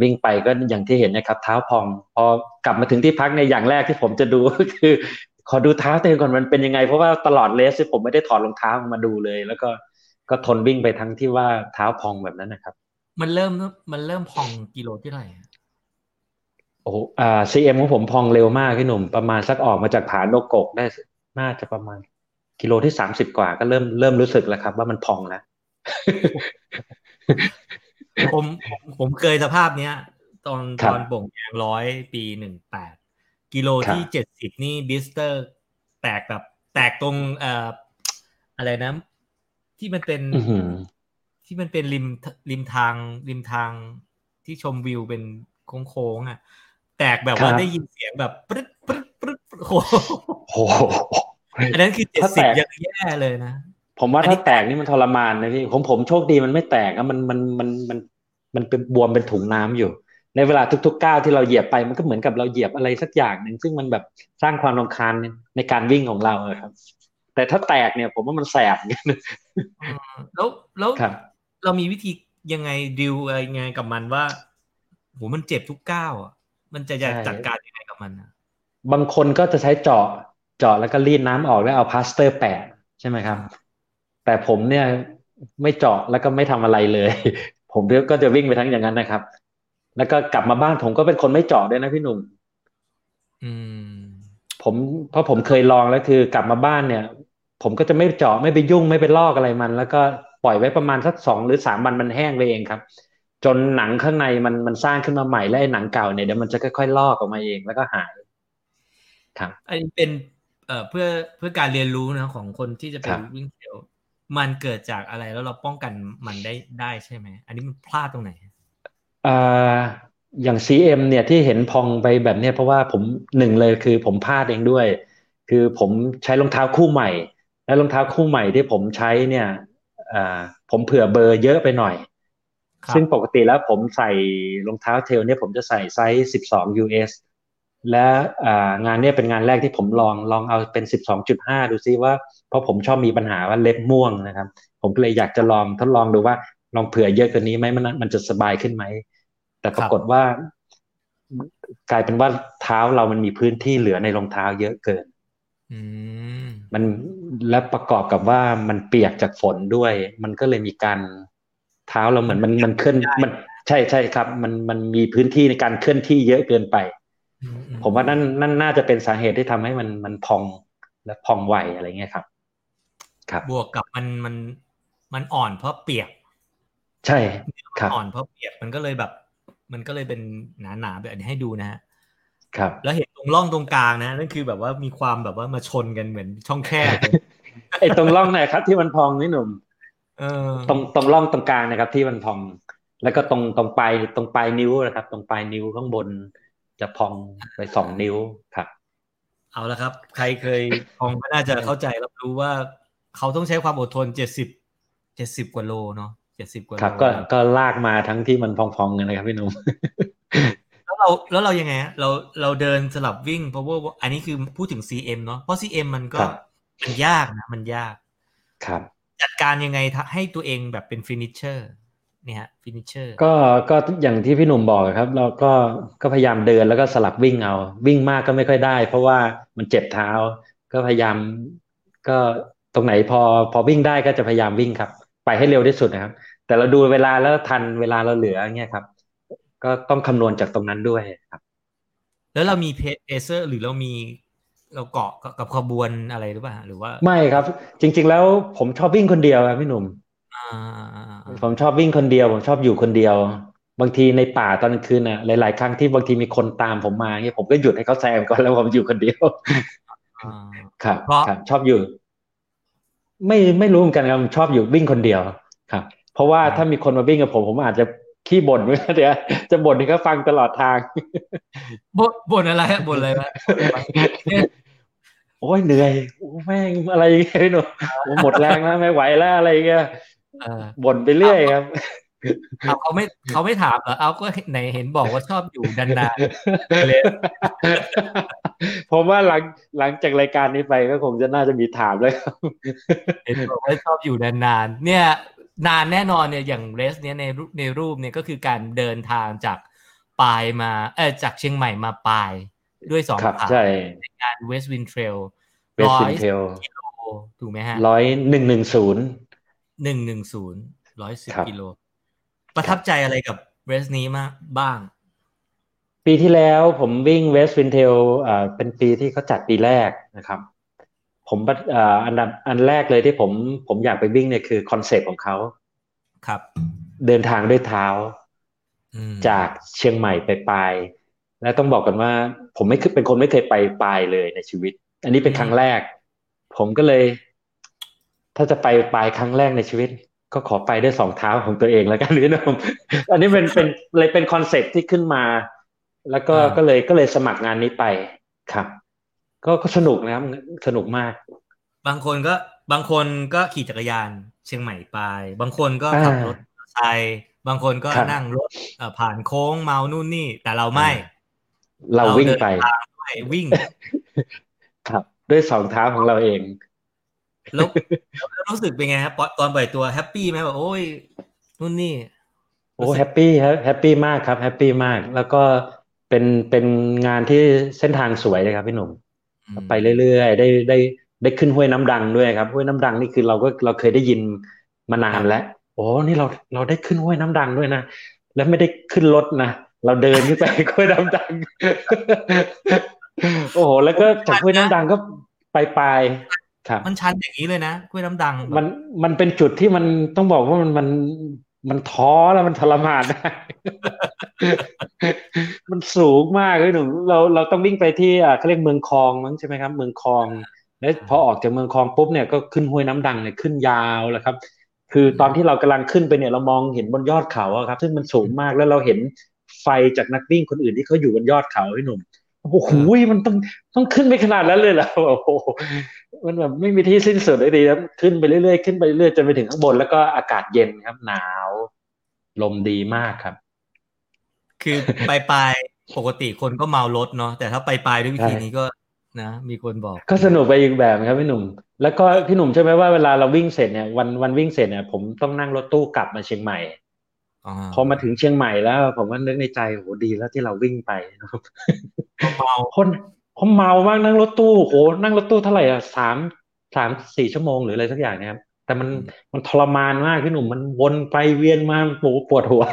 วิ่งไปก็อย่างที่เห็นนะครับ เท้าพอง พอกลับมาถึงที่พักในอย่างแรกที่ผมจะดูก็คือ ขอดูเท้าตัวเองก่อนมันเป็นยังไง เพราะว่าตลอดเลสที่ผมไม่ได้ถอดรองเท้ามาดูเลย แล้วก็ก็ทนวิ่งไปทั้งที่ว่าเท้าพองแบบนั้นนะครับ มันเริ่มมันเริ่มพองกิโลที่เท่าไหร่อะโอ้โหอ่า CM ของผมพองเร็วมากพี่หนุ่ม ประมาณสักออกมาจากผาโนกกได้น่าจะประมาณ กิโลที่สามสิบกว่าก็เริ่มเริ่มรู้สึกแล้วครับ ว่ามันพองแล้วผมผมผมเคยสภาพเนี้ย ตอนครัตบอนบ่งยางร้อยปีหนึ่งแปดกิโลครับที่เจ็ดสิบนี่บิสเตอร์ แตกแบบ แตกตรงเอ่ออะไรนะ ที่มันเป็นอื้อหือ ที่มันเป็นริมริมทางริมทางที่ชมวิวเป็นโค้งๆอะ แตกแบบว่าได้ยินเสียงแบบปึ๊ดปึ๊ดปึ๊ดโอ้โหโอ้โหอันนั้นคือเจ็ดถ้าสิแตบกยังแย่เลยนะ ผมว่าอันนี้ถ้าแตกนี่มันทรมานนะพี่ผมผมโชคดีมันไม่แตกนะมันมันมันมันมันเป็นบวมเป็นถุงน้ำอยู่ ในเวลาทุกๆก้าวที่เราเหยียบไปมันก็เหมือนกับเราเหยียบอะไรสักอย่างหนึ่งซึ่งมันแบบสร้างความรำคาญในการวิ่งของเราอะครับ แต่ถ้าแตกเนี่ย ผมว่ามันแสบเหมือนกันอืมแล้วแล้วครับ เรามีวิธียังไงดิวอะไรยังไงกับมันว่าโหมันเจ็บทุกก้าวอะมันจะจะใช่จัดการยังไงกับมันอะบางคนก็จะใช้เจาะเจาะแล้วก็รีดน้ำออกแล้วเอาพลาสเตอร์แปะใช่ไหมครับ แต่ผมเนี่ยไม่เจาะแล้วก็ไม่ทำอะไรเลย ผมก็จะวิ่งไปทั้งอย่างนั้นนะครับ แล้วก็กลับมาบ้านผมก็เป็นคนไม่เจาะด้วยนะพี่หนุ่มอืมผผมเพราะผมเคยลองแล้วคือกลับมาบ้านเนี่ย ผมก็จะไม่เจาะไม่ไปยุ่งไม่ไปลอกอะไรมัน แล้วก็ ปล่อยไว้ประมาณสักสองหรือสามวันมันแห้งไปเองครับ จนหนังข้างในมันมันสร้างขึ้นมาใหม่และไอ้หนังเก่าเนี่ยเดี๋ยวมันจะค่อยๆลอกออกมาเองแล้วก็หายครับอันนี้เป็นเอ่อเพื่อเพื่อการเรียนรู้นะของคนที่จะไปครับวิ่งเทรลมันเกิดจากอะไรแล้วเราป้องกันมันได้ได้ใช่ไหมอันนี้มันพลาดตรงไหนอ่าอย่าง CM เนี่ยที่เห็นพองไปแบบเนี้ยเพราะว่าผมหนึ่งเลยคือผมพลาดเองด้วย คือผมใช้รองเท้าคู่ใหม่ และรองเท้าคู่ใหม่ที่ผมใช้เนี่ยอ่า ผมเผื่อเบอร์เยอะไปหน่อยครับซึ่งปกติแล้วผมใส่รองเท้าเทรลเนี่ยผมจะใส่ไซส์12 US และอ่างานเนี้เป็นงานแรกที่ผมลองลองเอาเป็น 12.5 ดูซิว่า เพราะผมชอบมีปัญหาว่าเล็บม่วงนะครับ ผมก็เลยอยากจะลองทดลองดูว่าลองเผื่อเยอะกว่านี้ไหมมันมันจะสบายขึ้นไหม แต่ปรากฏว่า กลายเป็นว่าเท้าเรามันมีพื้นที่เหลือในรองเท้าเยอะเกินอื มมันและประกอบกับว่ามันเปียกจากฝนด้วย มันก็เลยมีการเท้าเราเหมือนมันมันเคลื่อนมันใช่ใช่ครับ มันมันมีพื้นที่ในการเคลื่อนที่เยอะเกินไปอือืผมว่านั่นนั่นน่าจะเป็นสาเหตุที่ทำให้มันมันพองและพองไวอะไรเงี้ยครับ ครับ บวกกับมันมันมันอ่อนเพราะเปียก ใช่ครับอ่อนเพราะเปียกมันก็เลยแบบ มันก็เลยเป็นหนาๆแบบนี้ให้ดูนะฮะ ครับ แล้วเห็นตรงร่องตรงกลางนะนั่นคือแบบว่ามีความแบบว่ามาชนกันเหมือนช่องแคบเลยไอ้ตรงร่องไหนครับ ที่มันพองนี่หนุ่มเออตรงตรงร่องตรงกลางนะครับ ที่มันพอง แล้วก็ตรงตรงปลายตรงปลายนิ้วนะครับ ตรงปลายนิ้วข้างบนจะพองไปสองนิ้วครับ เอาละครับ ใครเคยพองก็น่าจะเข้าใจรับรู้ว่าเขาต้องใช้ความอดทนเจ็ดสิบเจ็ดสิบกว่าโลเนาะเจ็ดสิบกว่าโลครับก็ก็ลากมาทั้งที่มันพองๆกันนะครับพี่หนุ่มแล้ว เราแล้วเรายังไงฮะเราเราเดินสลับวิ่งเพราะว่าอันนี้คือพูดถึง CM เนาะเพราะ CM มันก็ครับมันยากนะมันยาก ครับ จัดการยังไงทะให้ตัวเองแบบเป็น finisher เนี่ยฮะ finisher ก็ก็อย่างที่พี่หนุ่มบอกครับ เราก็ก็พยายามเดินแล้วก็สลับวิ่งเอา วิ่งมากก็ไม่ค่อยได้ เพราะว่ามันเจ็บเท้า ก็พยายาม ก็ตรงไหนพอพอวิ่งได้ก็จะพยายามวิ่งครับ ไปให้เร็วที่สุดนะครับ แต่เราดูเวลาแล้วทันเวลาเราเหลืออย่างเงี้ยครับ ก็ต้องคำนวณจากตรงนั้นด้วยครับ แล้วเรามีเพเซอร์หรือเรามีเราเกาะกับขบวนอะไรหรือเปล่าหรือว่า ไม่ครับ จริง ๆ แล้วผมชอบวิ่งคนเดียวครับพี่หนุ่มอ่าอ่าอ่าอ่าผมชอบวิ่งคนเดียว ผมชอบอยู่คนเดียว บางทีในป่าตอนกลางคืนน่ะหลาย ๆ ครั้งที่บางทีมีคนตามผมมาเงี้ยผมก็หยุดให้เขาแซงก่อนแล้วผมอยู่คนเดียวอ่าครับเพราะครับชอบอยู่ ไม่ไม่รู้เหมือนกันครับผมชอบอยู่วิ่งคนเดียวครับ เพราะว่าถ้ามีคนมาวิ่งกับผมผมอาจจะ ขี้บ่นเดี๋ยวจะบ่นให้เขาฟังตลอดทางบนบนอะไรฮะบนอะไรวะโอ้ยเหนื่อยโอ้แม่งอะไรอย่างเงี้ยพี่หนุ่มโอ้หมดแรงแล้วไม่ไหวแล้วอะไรอย่างเงี้ยเออบ่นไปเรื่อยครับเอาเขาไม่เขาไม่ถามเหรอเอาก็ไหนเห็นบอกว่าชอบอยู่นานๆเลยผมว่าหลังหลังจากรายการนี้ไปก็คงจะน่าจะมีถามเลยครับเห็นบอกว่าชอบอยู่นานๆเนี่ย นานแน่นอนเนี่ยอย่างเรสเนี้ยในรูปในรูปเนี่ยก็คือการเดินทางจากปลายมาเออจากเชียงใหม่มาปลายด้วยสองครับขาใช่ในการเวสต์วินเทรลเวสร้อติยนเทลกิโลถูกไหมฮะร้อยหนึ่งหนึ่งศูนย์หนึ่งหนึ่งศูนย์ร้อยสิบครับกิโล ประทับใจอะไรกับเรสนี้มากบ้าง ปีที่แล้วผมวิ่งเวสต์วินเทลอ่าเป็นปีที่เขาจัดปีแรกนะครับ ผมอ่าอันดับอันแรกเลยที่ผมผมอยากไปวิ่งเนี่ยคือคอนเซปต์ของเขาครับ เดินทางด้วยเท้าอืมจากเชียงใหม่ไปปลายและต้องบอกกันว่า ผมไม่เคยเป็นคนไม่เคยไปปายเลยในชีวิต อันนี้เป็นครั้งแรก ผมก็เลย ถ้าจะไปปายครั้งแรกในชีวิต ก็ขอไปด้วยสองเท้าของตัวเองแล้วกันพี่หนุ่มอันนี้เป็นเป็นเลยเป็นคอนเซ็ปต์ที่ขึ้นมา แล้วก็ก็เลยก็เลยสมัครงานนี้ไปครับ ก็ก็สนุกนะครับสนุกมาก บางคนก็บางคนก็ขี่จักรยานเชียงใหม่ไปบางคนก็ขับอ่ารถมอเตอร์ไซค์บางคนก็ครับนั่งรถเอ่อผ่านโค้งเมานู่นนี่ แต่เราไม่ เราวิ่งไปเดินทางด้วยวิ่ง ครับ ด้วยสองเท้าของเราเองแล้วแล้วแล้วรู้สึกเป็นไงครับตอนตอนปล่อยตัวแฮปปี้ไหมแบบโอ้ยนู่นนี่โอ้แฮปปี้ครับแฮปปี้มากครับแฮปปี้มาก แล้วก็เป็นเป็นงานที่เส้นทางสวยเลยครับพี่หนุ่มอืม ไปเรื่อยๆ ได้ได้ได้ขึ้นห้วยน้ำดังด้วยครับห้วยน้ำดังนี่คือเราก็เราเคยได้ยินมานานแล้วโอ้นี่เราเราได้ขึ้นห้วยน้ำดังด้วยนะแล้วไม่ได้ขึ้นรถนะเราเดินขึ้นไปห้วยน้ำดัง โอ้โหแล้วก็จากห้วยน้ำดังก็ไปปลายครับมันชันอย่างนี้เลยนะห้วยน้ำดังแบบมันมันเป็นจุดที่มันต้องบอกว่ามันมัน มันท้อแล้วมันทรมานได้มันสูงมากเลยหนุ่มเราเราต้องวิ่งไปที่อ่าเขาเรียกเมืองคลองมั้งใช่ไหมครับ เมืองคลอง แล้วพอออกจากเมืองคลองปุ๊บเนี่ยก็ขึ้นห้วยน้ำดังเนี่ยขึ้นยาวแล้วครับ คือตอนที่เรากำลังขึ้นไปเนี่ยเรามองเห็นบนยอดเขาอะครับ ซึ่งมันสูงมากแล้วเราเห็นไฟจากนักวิ่งคนอื่นที่เขาอยู่บนยอดเขาพี่หนุ่มโอ้โหมันต้องต้องขึ้นไปขนาดนั้นเลยเหรอโอ้โหมันแบบไม่มีที่สิ้นสุดเลยดีครับขึ้นไปเรื่อยๆขึ้นไปเรื่อยๆจนไปถึงข้างบนแล้วก็อากาศเย็นครับ หนาว ลมดีมากครับ คือไปปลายปกติคนก็เมารถเนาะแต่ถ้าไปปลายด้วยวิธีใช่นี้ก็นะมีคนบอก ก็สนุกไปอีกแบบครับพี่หนุ่ม แล้วก็พี่หนุ่มใช่ไหมว่าเวลาเราวิ่งเสร็จเนี่ยวันวันวิ่งเสร็จเนี่ยผมต้องนั่งรถตู้กลับมาเชียงใหม่อ๋อพอมาถึงเชียงใหม่แล้ว ผมก็นึกในใจโหดีแล้วที่เราวิ่งไปนะครับเมาคนผมเมามากนั่งรถตู้โหนั่งรถตู้เท่าไหร่อะสามสามสี่ชั่วโมงหรืออะไรสักอย่างเนะครับ แต่มันมันทรมานมากพี่หนุ่มมันวนไปเวียนมาโหปวดหัว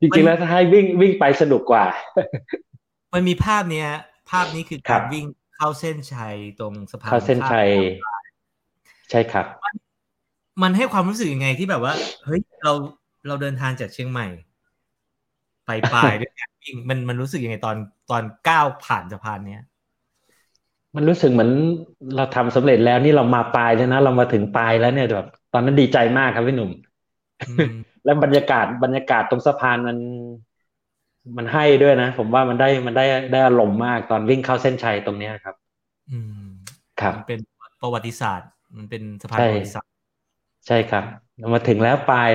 จริงๆแล้วถ้าให้วิ่งวิ่งไปสนุกกว่า มันมีภาพเนี้ย ภาพนี้คือครัการบวิ่งเข้าเส้นชัยตรงสะพานเข้าเส้นชัยข้ามใช่ครับ มันให้ความรู้สึกยังไงที่แบบว่า เฮ้ยเราเราเดินทางจากเชียงใหม่ ไปปลายด้วยการวิ่งมันมันรู้สึกยังไงตอนตอนก้าวผ่านสะพานเนี้ย มันรู้สึกเหมือนเราทำสำเร็จแล้วนี่เรามาปลายแล้วนะเรามาถึงปลายแล้วเนี่ยแบบตอนนั้นดีใจมากครับพี่หนุ่มอืมแล้วบรรยากาศบรรยากาศตรงสะพานมัน มันให้ด้วยนะ ผมว่ามันได้มันได้ได้อารมณ์มากตอนวิ่งเข้าเส้นชัยตรงเนี้ยครับ อืมครับมันเป็นประวัติศาสตร์ มันเป็นสะพานใช่ประวัติศาสตร์ใช่ครับเรามาถึงแล้วปลาย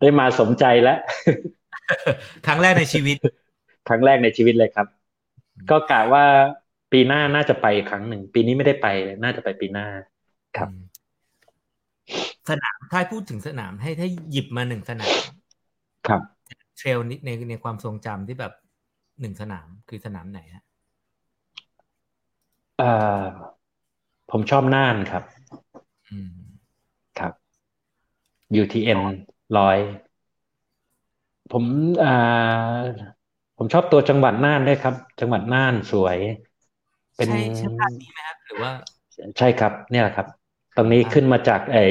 ได้มาสมใจแล้วครั้งแรกในชีวิต ครั้งแรกในชีวิตเลยครับ ก็กะว่า ปีหน้าน่าจะไปอีกครั้งหนึ่ง ปีนี้ไม่ได้ไปเลยน่าจะไปปีหน้าครับอืมสนามถ้าให้พูดถึงสนามให้ถ้าหยิบมาหนึ่งสนาม ครับ เทรลนี้ในในความทรงจำที่แบบหนึ่งสนามคือสนามไหนฮะเอ่อผมชอบน่านครับอืมครับ UTN ร้อยผมอ่าผมชอบตัวจังหวัดน่านด้วยครับ จังหวัดน่านสวย เป็นใช่ใช่ภาพนี้ไหมครับหรือว่า ใช่ครับ เนี่ยแหละครับตรงนี้อ่าขึ้นมาจากไอ้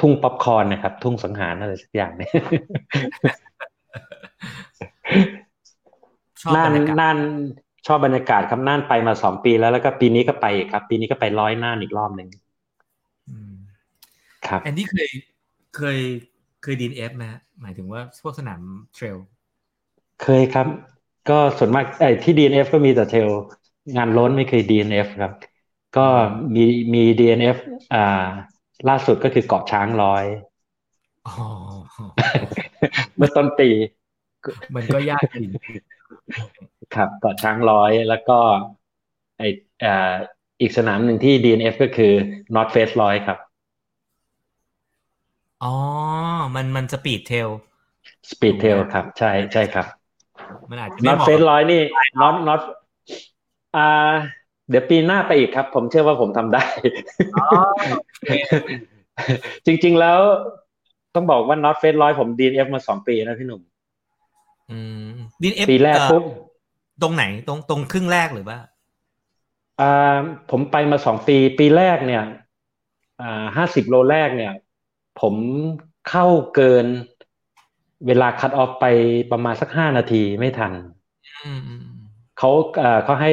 ทุ่งป๊อปคอร์นนะครับ ทุ่งสังหารอะไรสักอย่างเนี่ยชอบบรน่านรยากาศน่านชอบบรรยากาศครับน่านไปมาสองปีแล้วแล้วก็ปีนี้ก็ไปอีกครับ ปีนี้ก็ไปร้อยน่านอีกรอบหนึ่งอืมครับแอนดี้เคยเคยเคยดีนเอฟไหมฮะหมายถึงว่าพวกสนามเทรล เคยครับ ก็ส่วนมากไอ้ที่ DNF ก็มีแต่เทรล งานล้นไม่เคย DNF ครับ ก็มีมี DNF อ่า ล่าสุดก็คือเกาะช้างร้อยอ๋อเมื่อต้นปี มันก็ยากจริงครับเกาะช้างร้อยแล้วก็ไออ่าอีกสนามหนึ่งที่ DNF ก็คือ North Face ร้อยครับ อ๋อ มันมัน Speed Trail Speed Trail ครับ ใช่ใช่ครับ มันอาจจะไม่ North เหมาะ Face ร้อยนี่ North North อ่า เดี๋ยวปีหน้าไปอีกครับ ผมเชื่อว่าผมทำได้อ๋อโอเคจริง ๆ แล้วต้องบอกว่า North Face ร้อยผม DNF มาสองปีนะพี่หนุ่มอืม DNF ปีแรกปุ๊บตรงไหนตรงตรงครึ่งแรกหรือว่าอ่าผมไปมาสองปี ปีแรกเนี่ย อ่าห้าสิบโลแรกเนี่ย ผมเข้าเกิน เวลาคัดออฟไปประมาณสักห้านาทีไม่ทัน อืมอืม เขาเอ่อเขาให้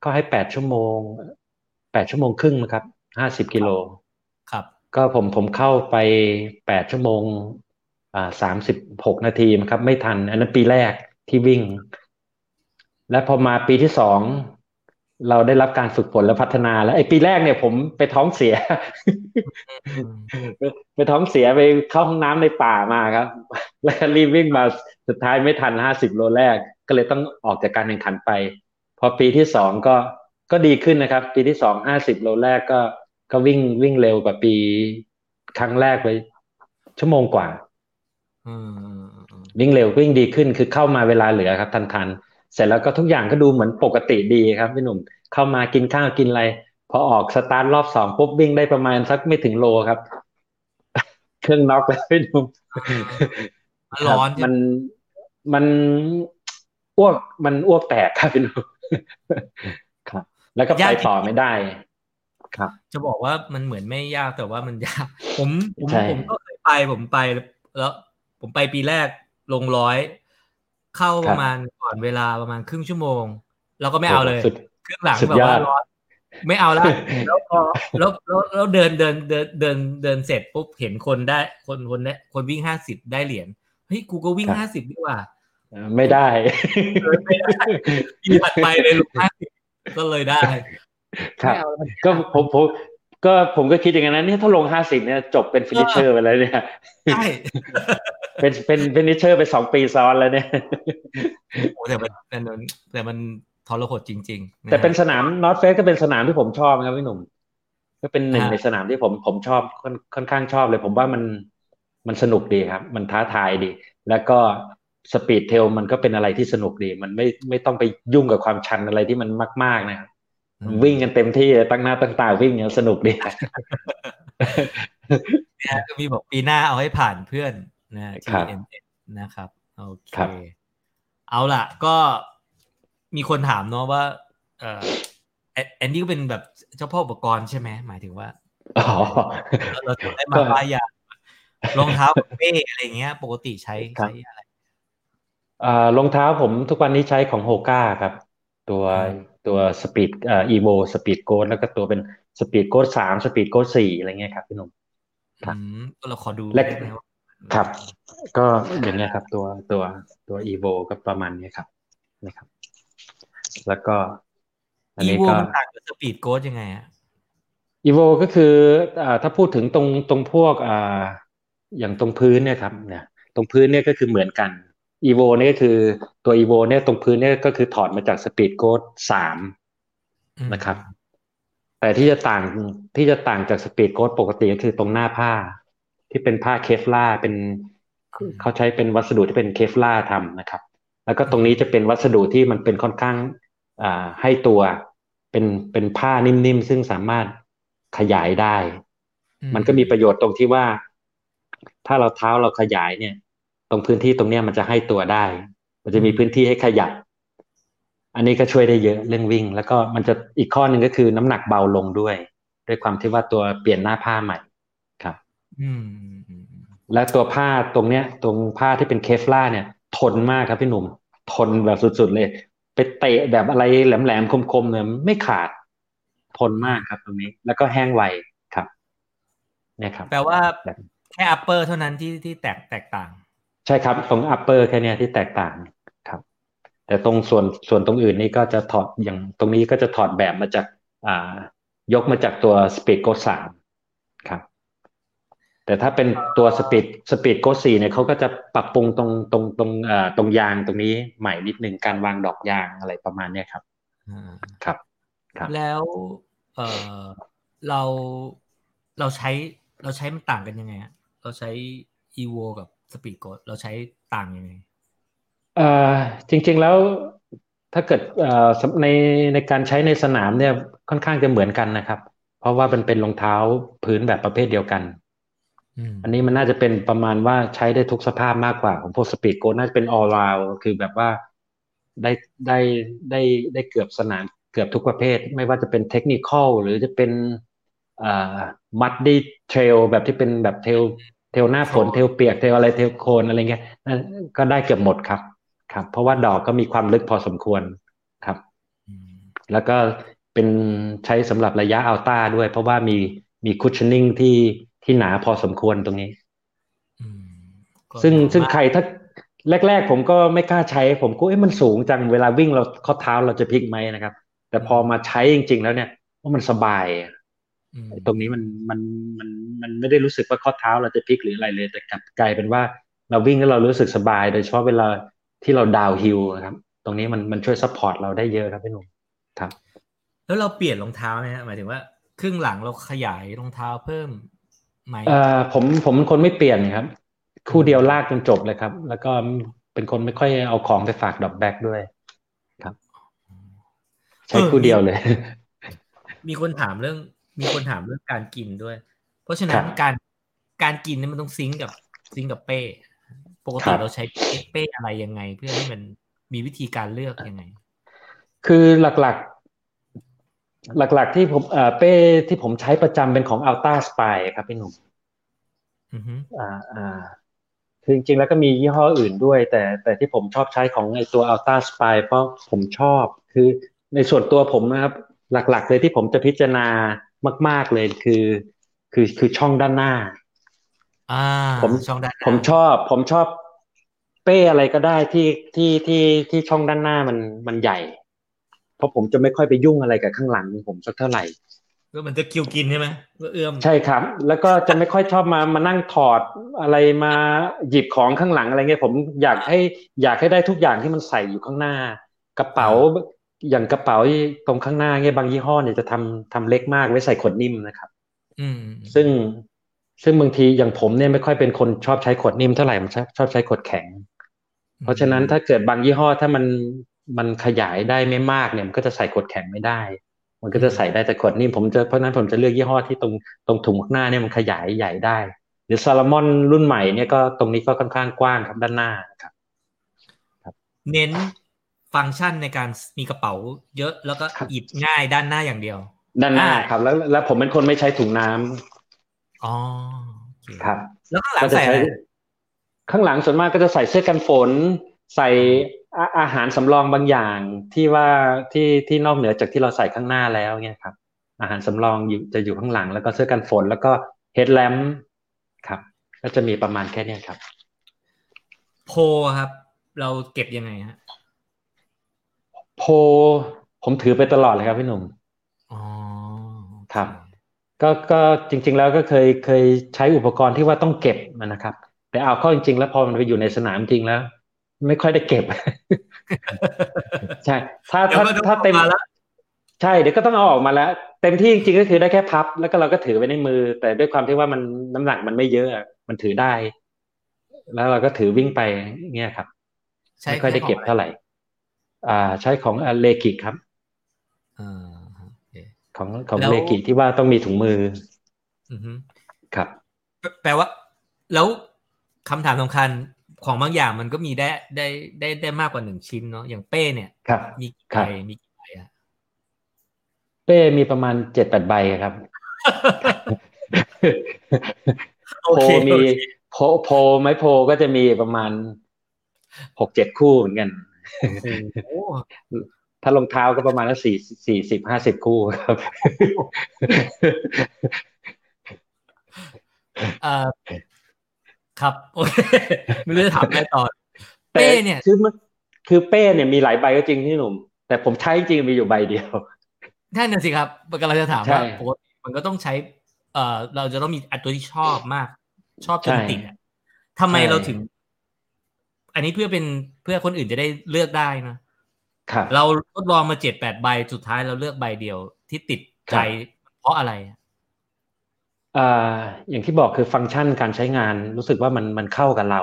เขาให้แปดชั่วโมงแปดชั่วโมงครึ่งนะครับห้าสิบกิโลครับ ก็ผมผมเข้าไปแปดชั่วโมงอ่าสามสิบหกนาทีครับ ไม่ทัน อันนั้นปีแรกที่วิ่ง และพอมาปีที่สองเราได้รับการฝึกฝนและพัฒนาแล้วไอ้ปีแรกเนี่ยผมไปท้องเสียอืมไปไปท้องเสียไปเข้าห้องน้ำในป่ามาครับ แล้วก็รีบวิ่งมาสุดท้ายไม่ทันห้าสิบโลแรก ก็เลยต้องออกจากการแข่งขันไป พอปีที่สองก็ก็ดีขึ้นนะครับ ปีที่สองห้าสิบโลแรกก็ก็วิ่งวิ่งเร็วกว่าปีครั้งแรกไปชั่วโมงกว่าอืมอืมอืมวิ่งเร็ววิ่งดีขึ้นคือเข้ามาเวลาเหลือครับทันทันเสร็จแล้วก็ทุกอย่างก็ดูเหมือนปกติดีครับพี่หนุ่มเข้ามากินข้าวกินอะไรพอออกสตาร์ทรอบสองปุ๊บวิ่งได้ประมาณสักไม่ถึงโลครับ เครื่องน็อกแล้วพี่หนุ่มมันร้อนครับมันมัน อ้วกมันอ้วกแตกครับพี่หนุ่มครับ แล้วก็ไปต่อไม่ได้ครับ จะบอกว่ามันเหมือนไม่ยากแต่ว่ามันยาก ผมผมใช่ผมก็เคยไปผมไปแล้ว ผมไปปีแรกลงร้อย เข้าประมาณก่อนเวลาประมาณครึ่งชั่วโมง แล้วก็ไม่เอาเลยสุดครึ่งหลังสุดแบบยอว่าดร้อนไม่เอาละแล้วพอแล้วแล้วแล้วเดินเดินเดินเดินเดินเสร็จปุ๊บเห็นคนได้คนคนเนี้ยคนวิ่งห้าสิบได้เหรียญเฮ้ยกูก็วิ่งห้าสิบดีกว่า ไม่ได้เออไม่ได้ปีถัดไปเลยลงห้าสิบก็เลยได้ ครับไม่เอาแล้วก็ผมผมก็ผมก็คิดอย่างนั้นนี่ถ้าลงห้าสิบเนี่ยจบเป็น finisher ไปแล้วเนี่ยใช่เป็นเป็น finisher ไปสองปีซ้อนแล้วเนี่ยโอ้แต่มันแต่มันแต่มันทรหดจริงๆ แต่เป็นสนาม North Face ก็เป็นสนามที่ผมชอบนะครับพี่หนุ่ม ก็เป็นหนึ่งฮะในสนามที่ผมผมชอบค่อนค่อนข้างชอบเลย ผมว่ามันมันสนุกดีครับ มันท้าทายดี แล้วก็ speed trail มันก็เป็นอะไรที่สนุกดี มันไม่ไม่ต้องไปยุ่งกับความชันอะไรที่มันมาก ๆ นะครับวิ่งกันเต็มที่ตั้งหน้าตั้งตาวิ่งเนี่ยสนุกดีเนี่ยก็มีบอกปีหน้าเอาให้ผ่านเพื่อนนะครับ TNF นะครับโอเคครับเอาล่ะ ก็มีคนถามเนาะว่า เออแอนแอนดี้ก็เป็นแบบเจ้าพ่ออุปกรณ์ใช่ไหมหมายถึงว่าอ๋อเราเราจะได้มาป้ายยารองเท้าเป้อะไรเงี้ย ปกติใช้ครับใช้อะไร อ่ารองเท้าผมทุกวันนี้ใช้ของ Hoka ครับ ตัวอืมตัว Speed อ่า EVO Speedgoat แล้วก็ตัวเป็น Speedgoat สาม Speedgoat สี่อะไรเงี้ยครับพี่หนุ่มครับอืมเราขอดูและได้ไหมว่าครับ ก็อย่างเงี้ยครับ ตัวตัวตัว EVO ก็ประมาณนี้ครับนะครับ แล้วก็อันนี้ EVO ก็มันต่างกับ Speedgoat ยังไงอะ EVO ก็คืออ่าถ้าพูดถึงตรงตรงพวกอ่าอย่างตรงพื้นเนี่ยครับเนี่ยตรงพื้นเนี่ยก็คือเหมือนกัน อีโวเนี่ยก็คือตัวอีโวเนี่ยตรงพื้นเนี่ยก็คือถอดมาจาก Speedgoat สามอืมนะครับ แต่ที่จะต่างที่จะต่างจาก Speedgoat ปกติก็คือตรงหน้าผ้า ที่เป็นผ้า Kevlar เป็นเขาใช้เป็นวัสดุที่เป็น Kevlar ทำนะครับ แล้วก็ตรงนี้จะเป็นวัสดุที่มันเป็นค่อนข้างอ่าให้ตัวเป็นเป็นผ้านิ่มๆ ซึ่งสามารถขยายได้อืมันก็มีประโยชน์ตรงที่ว่า ถ้าเราเท้าเราขยายเนี่ย ตรงพื้นที่ตรงเนี้ยมันจะให้ตัวได้ มันจะมีพื้นที่ให้ขยับ อันนี้ก็ช่วยได้เยอะเรื่องวิ่ง แล้วก็มันจะอีกข้อหนึ่งก็คือน้ำหนักเบาลงด้วย ด้วยความที่ว่าตัวเปลี่ยนหน้าผ้าใหม่ครับ อืมอืมอืมอืมและตัวผ้าตรงเนี้ย ตรงผ้าที่เป็นเคฟลาร์เนี่ย ทนมากครับพี่หนุ่ม ทนแบบสุดๆเลย ไปเตะแบบอะไรแหลมๆคมๆเนี่ยไม่ขาด ทนมากครับตรงนี้ แล้วก็แห้งไวครับ เนี่ยครับ แปลว่าแบบแค่อัปเปอร์เท่านั้นที่ที่แตกแตกต่าง ใช่ครับ ตรง upper แค่เนี้ยที่แตกต่างครับ แต่ตรงส่วนส่วนตรงอื่นนี่ก็จะถอดอย่างตรงนี้ก็จะถอดแบบมาจากอ่ายกมาจากตัว Speed Go สามครับ แต่ถ้าเป็นตัว Speed Speed Go สี่เนี่ยเขาก็จะปรับปรุงตรงตรงตรงอ่าตรงยางตรงนี้ใหม่นิดนึงการวางดอกยางอะไรประมาณเนี้ยครับอ่าครับ ครับ แล้วเออเราเราใช้เราใช้มันต่างกันยังไงฮะเราใช้ evo กับ speed g o เราใช้ต่างยังไงเอ่อจริง ๆแล้วถ้าเกิดเอ่อสำในในการใช้ในสนามเนี่ยค่อนข้างจะเหมือนกันนะครับ เพราะว่ามันเป็นรองเท้าพื้นแบบประเภทเดียวกันอืมอันนี้มันน่าจะเป็นประมาณว่าใช้ได้ทุกสภาพมากกว่า ของพวก Speedgoat น่าจะเป็น all round คือแบบว่าได้ได้ได้ได้เกือบสนามเกือบทุกประเภท ไม่ว่าจะเป็น technical หรือจะเป็นอ่า muddy trail แบบที่เป็นแบบ trail trail หน้าฝน trail เปียก trail อะไร trail โคลนอะไรเงี้ยนั่นก็ได้เกือบหมดครับ ครับ เพราะว่าดอกก็มีความลึกพอสมควรครับอืมแล้วก็เป็นใช้สำหรับระยะ ultra ด้วย เพราะว่ามีมี cushioning ที่ที่หนาพอสมควรตรงนี้อืมก็ซึ่งซึ่งมากใครถ้าแรก ๆ ผมก็ไม่กล้าใช้ ผมก็เอ๊ะมันสูงจังเวลาวิ่งเราข้อเท้าเราจะพลิกไหมนะครับ แต่พอมาใช้จริง ๆ แล้วเนี่ยว่ามันสบายอะอืม ตรงนี้มันมันมันมันไม่ได้รู้สึกว่าข้อเท้าเราจะพลิกหรืออะไรเลย แต่กลับกลายเป็นว่าเราวิ่งแล้วเรารู้สึกสบาย โดยเฉพาะเวลาที่เรา downhill ครับ ตรงนี้มันมันช่วย support เราได้เยอะครับพี่หนุ่มครับ แล้วเราเปลี่ยนรองเท้าไหมฮะหมายถึงว่าครึ่งหลังเราขยายรองเท้าเพิ่มไหมเอ่อผมผมเป็นคนไม่เปลี่ยนครับ คู่เดียวลากจนจบเลยครับ แล้วก็เป็นคนไม่ค่อยเอาของไปฝาก drop bag ด้วยครับ ใช้คู่เดียวเลย มีคนถามเรื่อง มีคนถามเรื่องการกินด้วย เพราะฉะนั้ครันบการการกินเนี่ยมันต้องซิงก์กับซิงก์กับเป้ ปกครัติบเราใช้เป้เป้อะไรยังไง เพื่อให้มันมีวิธีการเลือกยังไง คือหลักๆ หลักๆที่ผมเอ่อเป้ที่ผมใช้ประจำเป็นของ Alta Spy ครับพี่หนุ่มอือฮึอ่าอ่าคือจริงๆแล้วก็มียี่ห้ออื่นด้วย แต่แต่ที่ผมชอบใช้ของไอตัว Alta Spy เพราะผมชอบ คือในส่วนตัวผมนะครับ หลักๆ เลยที่ผมจะพิจารณา มาก ๆเลยคือ คือคือช่องด้านหน้า อ่า ผมช่องด้านหน้าผมชอบ ผมชอบเป้อะไรก็ได้ที่ที่ที่ที่ช่องด้านหน้ามันมันใหญ่ เพราะผมจะไม่ค่อยไปยุ่งอะไรกับข้างหลังผมสักเท่าไหร่ก็มันจะคิวกินใช่ไหมก็เอื้อมใช่ครับ แล้วก็จะไม่ค่อยชอบมามานั่งถอดอะไรมาหยิบของข้างหลังอะไรเงี้ยผมอยากให้อยากให้ได้ทุกอย่างที่มันใส่อยู่ข้างหน้า กระเป๋า อย่างกระเป๋าตรงข้างหน้าเงี้ยบางยี่ห้อเนี่ยจะทำทำเล็กมากไว้ใส่ขวดนิ่มนะครับ อืม ซึ่งซึ่งบางทีอย่างผมเนี่ยไม่ค่อยเป็นคนชอบใช้ขวดนิ่มเท่าไหร่ผมชอบชอบใช้ขวดแข็ง เพราะฉะนั้นถ้าเกิดบางยี่ห้อถ้ามันมันขยายได้ไม่มากเนี่ยมันก็จะใส่ขวดแข็งไม่ได้ มันก็จะใส่ได้แต่ขวดนิ่มผมจะเพราะฉะนั้นผมจะเลือกยี่ห้อที่ตรงตรงถุงข้างหน้าเนี่ยมันขยายใหญ่ได้ หรือซาลมอนรุ่นใหม่เนี่ยก็ตรงนี้ก็ค่อนข้างกว้างครับด้านหน้าครับ เน้น ฟังก์ชันในการมีกระเป๋าเยอะแล้วก็ครับหยิบง่ายด้านหน้าอย่างเดียว ด้านหน้าอ่าครับ แล้วแล้วผมเป็นคนไม่ใช้ถุงน้ำอ๋อโอเคครับ แล้วข้างหลังก็จะใส่อะใช้ไรข้างหลังส่วนมากก็จะใส่เสื้อกันฝน ใส่อาอาหารสำรองบางอย่างที่ว่าที่ที่นอกเหนือจากที่เราใส่ข้างหน้าแล้วเนี่ยครับ อาหารสำรองอยู่จะอยู่ข้างหลัง แล้วก็เสื้อกันฝน แล้วก็เฮดแลมครับ ก็จะมีประมาณแค่เนี้ยครับ โพครับ เราเก็บยังไงฮะ โพลผมถือไปตลอดเลยครับพี่หนุ่มอ๋อครับ ก็ก็จริง ๆ แล้วก็เคยเคยใช้อุปกรณ์ที่ว่าต้องเก็บมันนะครับ แต่เอาเข้าจริง ๆ แล้วพอมันไปอยู่ในสนามจริงแล้ว ไม่ค่อยได้เก็บ ใช่ ถ้าเดี๋ยวถ้ามันจะถ้าเต็มออกมาแล้วใช่เดี๋ยวก็ต้องเอาออกมาแล้ว เต็มที่จริงๆก็คือได้แค่พับ แล้วก็เราก็ถือไว้ในมือ แต่ด้วยความที่ว่ามันน้ำหนักมันไม่เยอะอะมันถือได้ แล้วเราก็ถือวิ่งไปเงี้ยครับใช้ไม่ค่อยได้เก็บขงะรเท่าไหร่ อ่าใช้ของเลกิครับอ่าโอเคของของแล้วเลกิที่ว่าต้องมีถุงมือ อือฮึครับแปแปลว่า แล้วคำถามสำคัญของบางอย่างมันก็มีได้ได้ได้ได้มากกว่าหนึ่งชิ้นเนาะอย่างเป้เนี่ยครับมีกี่ครัใบบมีกี่ใบอะเป้มีประมาณเจ็ดแปดใบครับโอโพเคมีโอเคโพโพไม้โพก็จะมีประมาณหกเจ็ดคู่เหมือนกันโอ้โห ถ้ารองเท้าก็ประมาณสี่สี่สิบห้าสิบคู่ครับเอ่อครับโอเคไม่รู้จะถามอะไรต่อแต่เป้เนี่ยคือมันคือเป้เนี่ยมีหลายใบก็จริงพี่หนุ่ม แต่ผมใช้จริงๆมีอยู่ใบเดียวท่านน่ะสิครับกำลังจะถามใช่ว่าปกติมันก็ต้องใช้ เอ่อ เราจะต้องมีอันตัวที่ชอบมาก ชอบจนใช่ติดอะทำไมใช่เราถึง อันนี้เพื่อเป็นเพื่อคนอื่นจะได้เลือกได้นะครับเราทดลองมาเจ็ดแปดใบสุดท้ายเราเลือกใบเดียวที่ติดใจครับเพราะอะไรอะอ่าอย่างที่บอกคือฟังก์ชันการใช้งานรู้สึกว่ามันมันเข้ากับเรา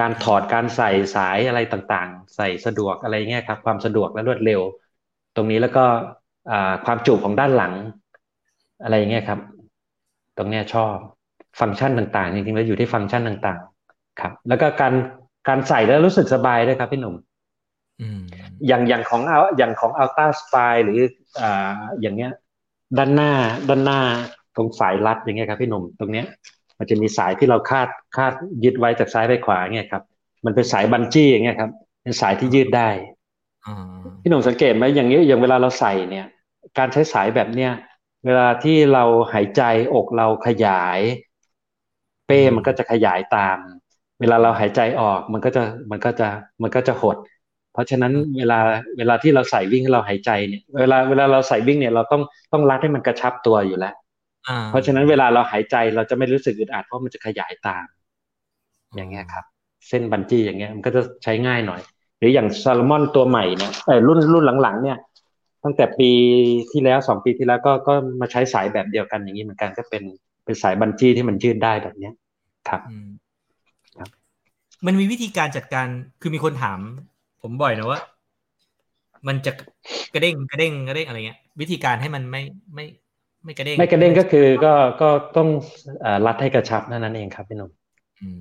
การถอดการใส่สายอะไรต่างๆ ใส่สะดวกอะไรเงี้ยครับ ความสะดวกและรวดเร็ว ตรงนี้แล้วก็อ่าความจุของด้านหลัง อะไรเงี้ยครับ ตรงเนี้ยชอบฟังก์ชันต่างๆจริงๆแล้วอยู่ที่ฟังก์ชันต่างๆ ครับ แล้วก็การ การใส่แล้วรู้สึกสบายด้วยครับพี่หนุ่มอืมอย่างอย่างของเอาอย่างของ Alta Spy หรืออ่าอย่างเงี้ย ด้านหน้าด้านหน้าตรงสายรัดอย่างเงี้ยครับพี่หนุ่มตรงเนี้ย มันจะมีสายที่เราคาดคาดยึดไว้จากซ้ายไปขวาเงี้ยครับ มันเป็นสายบันจี้อย่างเงี้ยครับ เป็นสายที่ยืดได้อ่าพี่หนุ่มสังเกตไหมอย่างนี้อย่างเวลาเราใส่เนี่ย การใช้สายแบบเนี้ยเวลาที่เราหายใจอกเราขยาย เป้มันก็จะขยายตาม เวลาเราหายใจออกมันก็จะมันก็จะมันก็จะหด เพราะฉะนั้นเวลาเวลาที่เราใส่วิ่งเราหายใจเนี่ย เวลาเวลาเราใส่วิ่งเนี่ยเราต้องต้องรัดให้มันกระชับตัวอยู่แล้วอ่าเพราะฉะนั้นเวลาเราหายใจเราจะไม่รู้สึกอึดอัดเพราะมันจะขยายตาม อย่างเงี้ยครับ เส้นบันจี้อย่างเงี้ยมันก็จะใช้ง่ายหน่อย หรืออย่างซาลมอนตัวใหม่เนี่ยเออรุ่นรุ่นหลังๆ เนี่ย ตั้งแต่ปีที่แล้วสองปีที่แล้วก็ก็มาใช้สายแบบเดียวกันอย่างนี้เหมือนกันก็เป็นเป็นสาย bungee ที่มันยืดได้แบบเนี้ยครับอืมครับ มันมีวิธีการจัดการคือมีคนถาม ผมบ่อยนะว่า มันจะกระเด้งกระเด้งกระเด้งอะไรเงี้ย วิธีการให้มันไม่ไม่ ไม่กระเด้งไม่กระเด้งก็คือก็ก็ต้องเอ่อรัดให้กระชับนั่นนั่นเองครับพี่หนุ่มอืม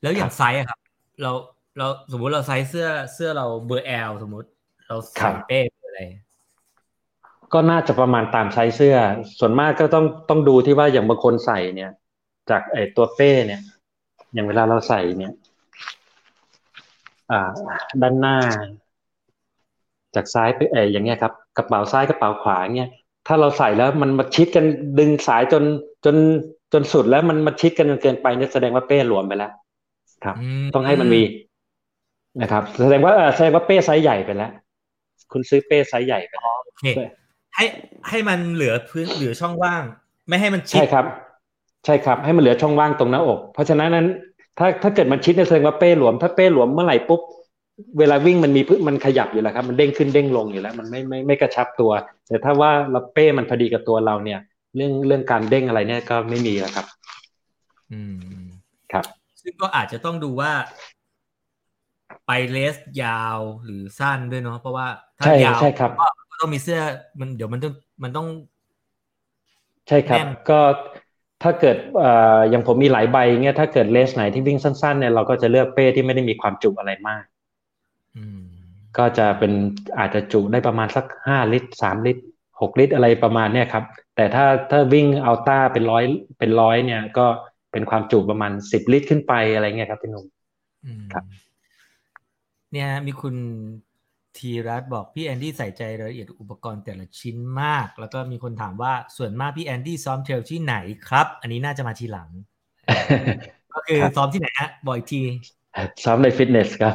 แล้วอย่างไซส์อะครับ เราเราสมมุติเราไซส์เสื้อเสื้อเราเบอร์ L สมมุติ เราครัใส่บเป้เบอร์อะไรก็น่าจะประมาณตามไซส์เสื้อ ส่วนมากก็ต้องต้องดูที่ว่าอย่างบางคนใส่เนี่ย จากไอ้ตัวเป้เนี่ย อย่างเวลาเราใส่เนี่ยอ่า ด้านหน้า จากซ้ายไปเอออย่างเงี้ยครับ กระเป๋าซ้ายกระเป๋าขวาเงี้ยถ้าเราใส่แล้วมันมาชิดกันดึงสายจนจนจนสุดแล้วมันมาชิดกันจนเกินไปเนี่ยแสดงว่าเป้หลวมไปแล้ว ครับมต้องให้มันมีนะครับ แสดงว่าเออแสดงว่าเป้ไซส์ใหญ่ไปแล้ว คุณซื้อเป้ไซส์ใหญ่ไปแล้วโอเคให้ให้มันเหลือพื้นเหลือช่องว่าง ไม่ให้มันชิใช่ครับ ใช่ครับ ให้มันเหลือช่องว่างตรงหน้าอก เพราะฉะนั้นนั้น ถ้าถ้าเกิดมันชิดเนี่ยแสดงว่าเป้หลวม ถ้าเป้หลวมเมื่อไหร่ปุ๊บเวลาวิ่งมันมีพื้นมันขยับอยู่แล้วครับ มันเด้งขึ้นเด้งลงอยู่แล้ว มันไม่ไม่ไม่กระชับตัว แต่ถ้าว่าเราเป้มันพอดีกับตัวเราเนี่ย เรื่องเรื่องการเด้งอะไรเนี่ยก็ไม่มีแล้วครับ อืมครับ ซึ่งก็อาจจะต้องดูว่า ไปเลสยาวหรือสั้นด้วยเนาะเพราะว่าถ้าใช่ยาวใช่ครับก็ก็ต้องมีเสื้อมันเดี๋ยวมันต้องมันต้อง ใช่ครับแน่นก็ ถ้าเกิดเอ่ออย่างผมมีหลายใบเงี้ยถ้าเกิดเลสไหนที่วิ่งสั้นๆเนี่ยเราก็จะเลือกเป้ที่ไม่ได้มีความจุอะไรมากอืมก็จะเป็นอาจจะจุได้ประมาณสักห้าลิตรสามลิตรหกลิตรอะไรประมาณเนี่ยครับ แต่ถ้าถ้าวิ่ง ultra เป็นร้อยเป็นร้อยเนี่ย ก็เป็นความจุประมาณสิบลิตรขึ้นไปอะไรเงี้ยครับพี่หนุ่มอืมครับ เนี่ยมีคุณ ทีรัตบอกพี่แอนดี้ใส่ใจรายละเอียดอุปกรณ์แต่ละชิ้นมาก แล้วก็มีคนถามว่าส่วนมากพี่แอนดี้ซ้อม trail ที่ไหนครับ อันนี้น่าจะมาทีหลัง ก็คือครับซ้อมที่ไหนฮะบอกอีกที ซ้อมในฟิตเนสครับ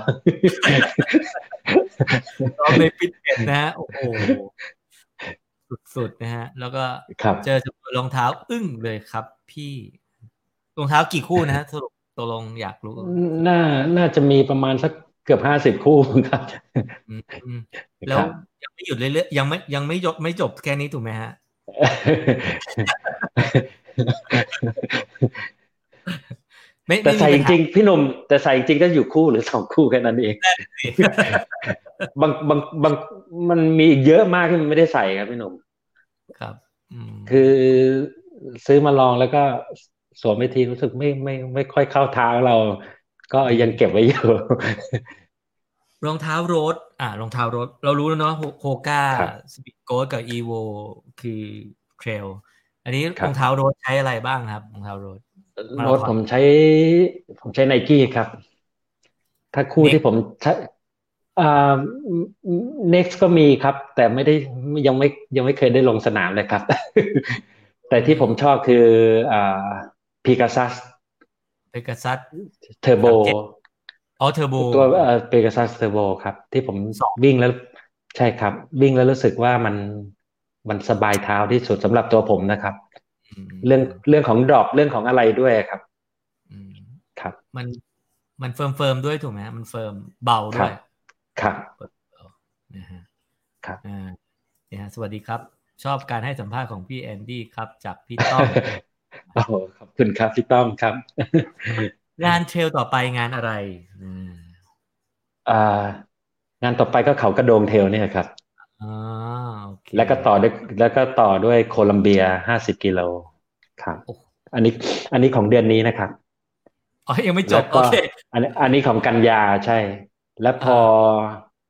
ซ้อมในฟิตเนสนะฮะโอ้โหสุดๆนะฮะ แล้วก็ครับเจอจำนวนรองเท้าอึ้งเลยครับพี่รองเท้ากี่คู่นะฮะสรุปตกลงอยากรู้ น่า น่าจะมีประมาณสัก เกือบห้าสิบคู่ครับอืมอืมแล้วยังไม่หยุดเรื่อยๆยังไม่ยังไม่จบไม่จบแค่นี้ถูกไหมฮะไม่แต่ไม่มีใส่จปัญหาริงๆพี่หนุ่มแต่ใส่จริงก็อยู่คู่หรือสองคู่แค่นั้นเองบางบางบางมันมีอีกเยอะมากที่มันไม่ได้ใส่ครับพี่หนุ่มครับอืมคือซื้อมาลองแล้วก็สวมไปทีรู้สึกไม่ไม่ไม่ค่อยเข้าทางเรา ก็ยังเก็บไว้อยู่ รองเท้าโรดอ่ารองเท้าโรดเรารู้แล้วเนาะโฮก้าครับสปีดโกดกับอีโวคือเทรลอันนี้ครับรองเท้าโรดใช้อะไรบ้างครับรองเท้าโรดมาราธอนโน้ตผมใช้ ผมใช้ไนกี้ครับ ถ้าคู่ Next ที่ผมใช้อ่า Next% ก็มีครับ แต่ไม่ได้ยังไม่ยังไม่เคยได้ลงสนามเลยครับ แต่ที่ผมชอบคืออ่า Pegasus Pegasus Turbo อ๋อเทอร์โบตัวเอ่อ Pegasus Turbo ครับ ที่ผมสองวิ่งแล้ว ใช่ครับ วิ่งแล้วรู้สึกว่ามันมันสบายเท้าที่สุดสำหรับตัวผมนะครับ เรื่องเรื่องของ drop เรื่องของอะไรด้วยครับอืมครับ มันมัน firm firm ด้วยถูกไหมมัน firm เบาด้วยครับ ครับนะฮะครับอ่าเนี่ยฮะสวัสดีครับ ชอบการให้สัมภาษณ์ของพี่แอนดี้ครับ จากพี่ต้อม โอ้โหขอบคุณครับพี่ต้อมครับ งาน trail ต่อไปงานอะไรอืมอ่างานต่อไปก็เขากระโดง trail เนี่ยครับอ่าโอเคแล้วก็ต่อด้วยแล้วก็ต่อด้วยโคลัมเบียห้าสิบกิโลครับโอ้อันนี้ อันนี้ของเดือนนี้นะครับอ๋อยังไม่จแล้บวโอก็เคอันนี้อันนี้ของกันยาใช่ แล้วพอ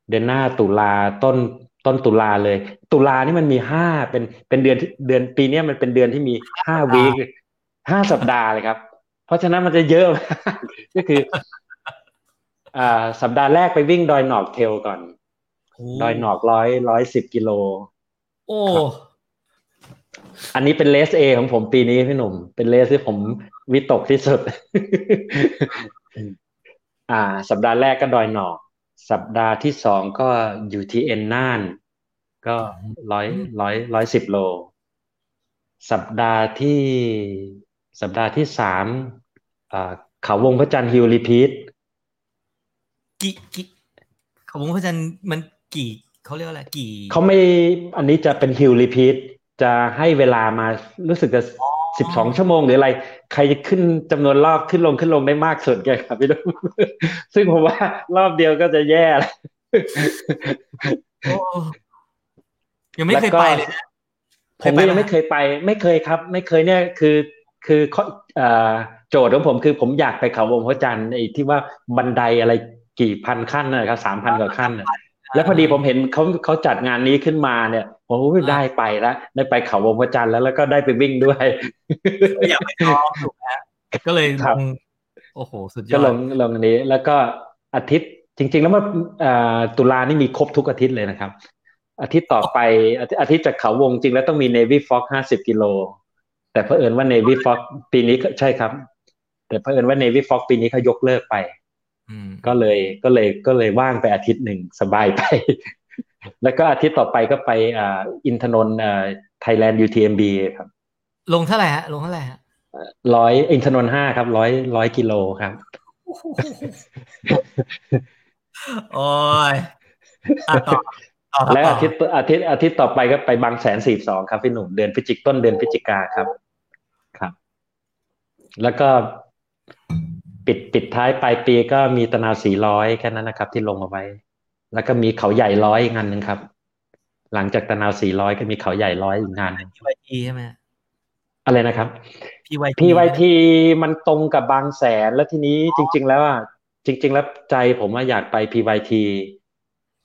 เดือนหน้าตุลาต้นต้นตุลาเลย ตุลานี่มันมีห้าเป็นเป็นเดือนที่เดือนปีเนี้ยมันเป็นเดือนที่มีห้าวีค ห้าสัปดาห์เลยครับ เพราะฉะนั้นมันจะเยอะมากก็คืออ่าสัปดาห์แรกไปวิ่งดอยหนอกเทลก่อนโดอยหนอกร้อยร้อยสิบกิโล โอ้ครับอันนี้เป็นเลสเอของผมปีนี้พี่หนุ่ม เป็นเลสที่ผมวิตกที่สุด อ่า สัปดาห์แรกก็ดอยหนอก สัปดาห์ที่สองก็อยู่ที่เอ็นน่าน ก็ร้อยร้อยร้อยสิบโล สัปดาห์ที่ สัปดาห์ที่สามอ่าเขาวงพระจันทร์ hill repeatกี่กี่เขาบอกว่าพระจันทร์มันกี่เขาเรียกว่าอะไรกี่เขาไม่อันนี้จะเป็น hill repeat จะให้เวลามารู้สึกจะสิบสองชั่วโมงหรืออะไร ใครจะขึ้นจำนวนรอบขึ้นลงขึ้นลงได้มากสุดแกครับพี่ดุมซึ่งผมว่ารอบเดียวก็จะแย่แล้วโอ้ยังไม่เคยไปเลยนะผมก็ยังไม่เคยไป ไม่เคยครับ ไม่เคยเนี่ยคือ คือข้อเอ่อโจทย์ของผมคือผมอยากไปเขาวงพระจันทร์ไอ้ที่ว่าบันไดอะไรกี่พันขั้นนะครับสามพันกว่าขั้นน่ะแล้วพอดีผมเห็นเขาเขาจัดงานนี้ขึ้นมาเนี่ยผมก็ได้ไปแล้วได้ไปเขาวงพระจันทร์แล้วแล้วก็ได้ไปวิ่งด้วยอยากไปลองถูกไหมฮะก็เลยคลรับงโอ้โหสุดยก็อลดงลงอันนี้ แล้วก็อาทิตย์จริง ๆ แล้วมันอ่าตุลานี่มีครบทุกอาทิตย์เลยนะครับ อาทิตย์ต่อไปอาทิตย์อาทิตย์จากเขาวงจริงแล้วต้องมี Navy Fox ห้าสิบกิโล แต่เผอิญว่า Navy Fox ปีนี้ก็ใช่ครับ แต่เผอิญว่า Navy Fox ปีนี้เขายกเลิกไปอืมก็เลยก็เลยก็เลยว่างไปอาทิตย์หนึ่งสบายไป แล้วก็อาทิตย์ต่อไปก็ไปอ่าอินทนนท์อ่า Thailand UTMB ครับ ลงเท่าไหร่ฮะ ลงเท่าไหร่ฮะร้อยอินทนนท์ห้าครับร้อยร้อยกิโลครับโอ้ยอะต่อต่อครับและต่อาทิตย์อาทิตย์อาทิตย์ต่อไปก็ไปบางแสนสี่สองครับพี่หนุ่มเดือนพฤศจิกต้นเดือนพฤศจิกาครับครับ แล้วก็ปิดปิดท้ายปลายปีก็มีตะนาวสี่ร้อยแค่นั้นนะครับ ที่ลงเอาไว้ แล้วก็มีเขาใหญ่ร้อยอีกงานหนึ่งครับ หลังจากตะนาวสี่ร้อยก็มีเขาใหญ่ร้อยอีกงานหนึ่งพีวทีใช่ไหมอะไรนะครับพีวทีพีวทีมันตรงกับบางแสนแล้วทีนี้จริง ๆ แล้วอะจริง ๆ แล้วใจผมว่าอยากไปพีวที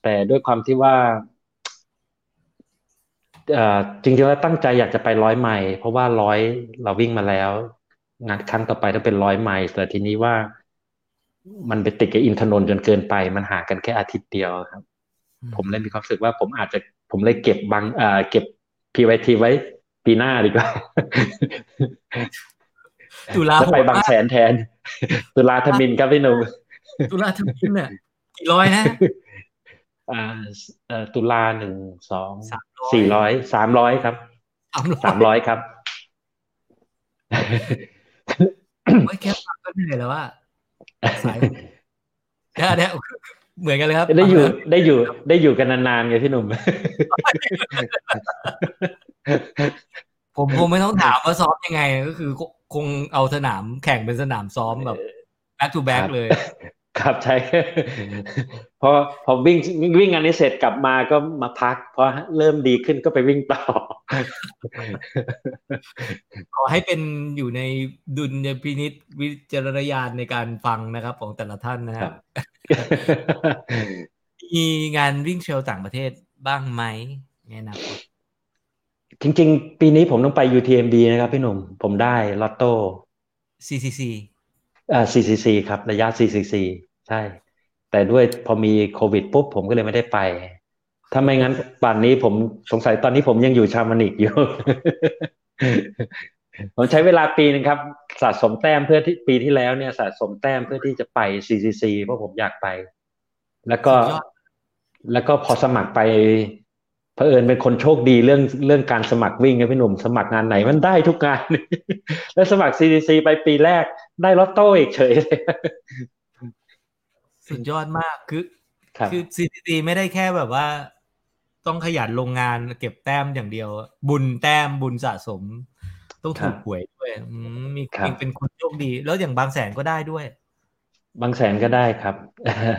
แต่ด้วยความที่ว่าเอ่อจริงๆแล้วตั้งใจอยากจะไปร้อยไมล์เพราะว่าร้อยเราวิ่งมาแล้ว งานครั้งต่อไปต้องเป็นร้อยไมล์แต่ทีนี้ว่า มันไปติดกับอินทนนท์จนเกินไป มันห่างกันแค่อาทิตย์เดียวครับ ผมเลยมีความรู้สึกว่าผมอาจจะผมเลยเก็บบางเอ่อเก็บพีวทีไว้ปีหน้าดีกว่าตุลาแล้วโหไปดบางมากแสนแทน ตุลาธมินครับพี่หนุ่มตุลาทมินเนี่ยกี่ร้อยนะอ่าเอ่อตุลาหนึ่งสองสามร้อยสี่ร้อยสามร้อยครับสามร้อยสามร้อยครับ โอ้ยแค่ฟังก็เหนื่อยแล้วว่าสายเดี๋ยวเดี๋ยวเหมือนกันเลยครับ ได้อยู่ได้อยู่ได้อยู่กันนานๆไงพี่หนุ่ม ผมคงไม่ต้องถามว่าซ้อมยังไง ก็คือคงเอาสนามแข่งเป็นสนามซ้อมแบบ back to back ครับเลย ครับใช่พอพอวิ่งวิ่งงานนี้เสร็จกลับมาก็มาพักพอเริ่มดีขึ้นก็ไปวิ่งต่อ ขอให้เป็นอยู่ในดุลยพินิษวิจารณญาณในการฟังนะครับ ของแต่ละท่านนะคครัรับบมีงานวิ่งเทรลต่างประเทศบ้างไหมแนะนำจริง ๆ ปีนี้ผมต้องไป UTMB นะครับพี่หนุ่ม ผมได้ลอตโต้ CCC อ่า CCC ครับ ระยะ CCC ใช่ แต่ด้วยพอมีโควิดปุ๊บผมก็เลยไม่ได้ไป ถ้าไม่งั้นป่านนี้ผมสงสัยตอนนี้ผมยังอยู่ชามานิกอยู่ ผมใช้เวลาปีหนึงครับ สะสมแต้มเพื่อที่ปีที่แล้วเนี่ยสะสมแต้มเพื่อที่จะไป CCC เพราะผมอยากไป แล้วก็สุดยอดแล้วก็พอสมัครไป เผอิญเป็นคนโชคดีเรื่องเรื่องการสมัครวิ่งไงพี่หนุ่มสมัครงานไหนมันได้ทุกงาน แล้วสมัคร CCC ไปปีแรกได้ลอตโต้อีกเฉยเลยสุดยอดมากคือครับคือ CCC ไม่ได้แค่แบบว่า ต้องขยันลงงานเก็บแต้มอย่างเดียว บุญแต้มบุญสะสม ต้องถูกหวยด้วยอืมมีครับมีเป็นคนโชคดี แล้วอย่างบางแสนก็ได้ด้วย บางแสนก็ได้ครับอืม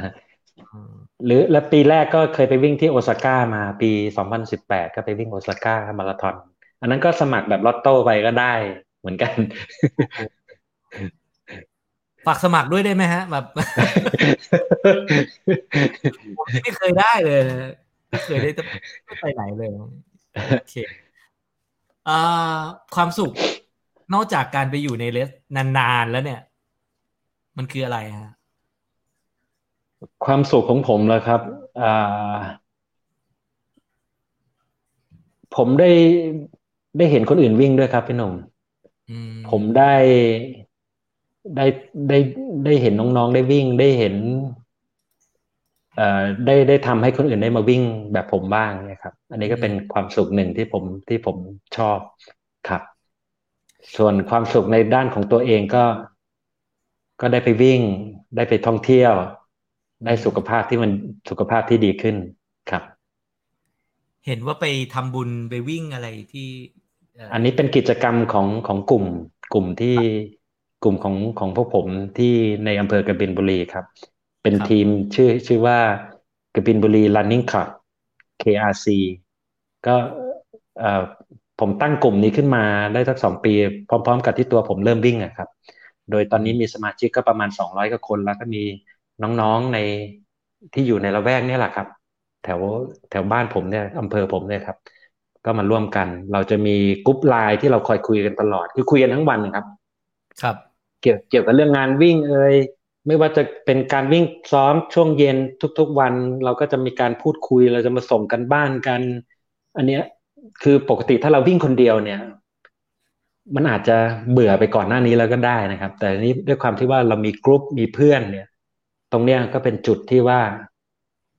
หรือและปีแรกก็เคยไปวิ่งที่โอซาก้ามาปี2018ก็ไปวิ่งโอซาก้ามาราธอน อันนั้นก็สมัครแบบลอตโต้ไปก็ได้เหมือนกัน ฝากสมัครด้วยได้ไหมฮะ แบบผมไม่เคยได้เลยไม่เคยได้จะไปไหนเลยโอเคความสุขนอกจากการไปอยู่ในเลสนานๆแล้วเนี่ย มันคืออะไรฮะ ความสุขของผมเลยครับอ่าผมได้ได้เห็นคนอื่นวิ่งด้วยครับพี่หนุ่มอืมผมได้ได้ได้ได้เห็นน้องๆได้วิ่งได้เห็นเอ่อได้ได้ทำให้คนอื่นได้มาวิ่งแบบผมบ้างเนี่ยครับ อันนี้ก็เป็นความสุขหนึ่งที่ผมที่ผมชอบครับ ส่วนความสุขในด้านของตัวเองก็ ก็ได้ไปวิ่ง ได้ไปท่องเที่ยว ได้สุขภาพที่มันสุขภาพที่ดีขึ้นครับ เห็นว่าไปทำบุญไปวิ่งอะไรที่เอันนี้เป็นกิจกรรมของของกลุ่ม กลุ่มที่กลุ่มของของพวกผมที่ในอำเภอกบินบุรีครับ เป็นครับทีมชื่อชื่อว่ากบินบุรี Running Club KRC ก็เอ่อผมตั้งกลุ่มนี้ขึ้นมาได้สักสองปี พร้อม ๆ กับที่ตัวผมเริ่มวิ่งอะครับ โดยตอนนี้มีสมาชิกก็ประมาณสองร้อยกว่าคน แล้วก็มี น้องๆในที่อยู่ในละแวกนี่แหละครับ แถวแถวบ้านผมเนี่ยอำเภอผมเนี่ยครับ ก็มาร่วมกัน เราจะมีกรุ๊ปไลน์ที่เราคอยคุยกันตลอด คือคุยกันทั้งวันครับ ครับ เกี่ยวเกี่ยวกับเรื่องงานวิ่งเอ่ยไม่ว่าจะเป็นการวิ่งซ้อมช่วงเย็นทุก ๆวัน เราก็จะมีการพูดคุยเราจะมาส่งกันบ้านกัน อันเนี้ยคือปกติถ้าเราวิ่งคนเดียวเนี่ย มันอาจจะเบื่อไปก่อนหน้านี้แล้วก็ได้นะครับ แต่นี้ด้วยความที่ว่าเรามีกรุ๊ปมีเพื่อนเนี่ย ตรงเนี้ยก็เป็นจุดที่ว่า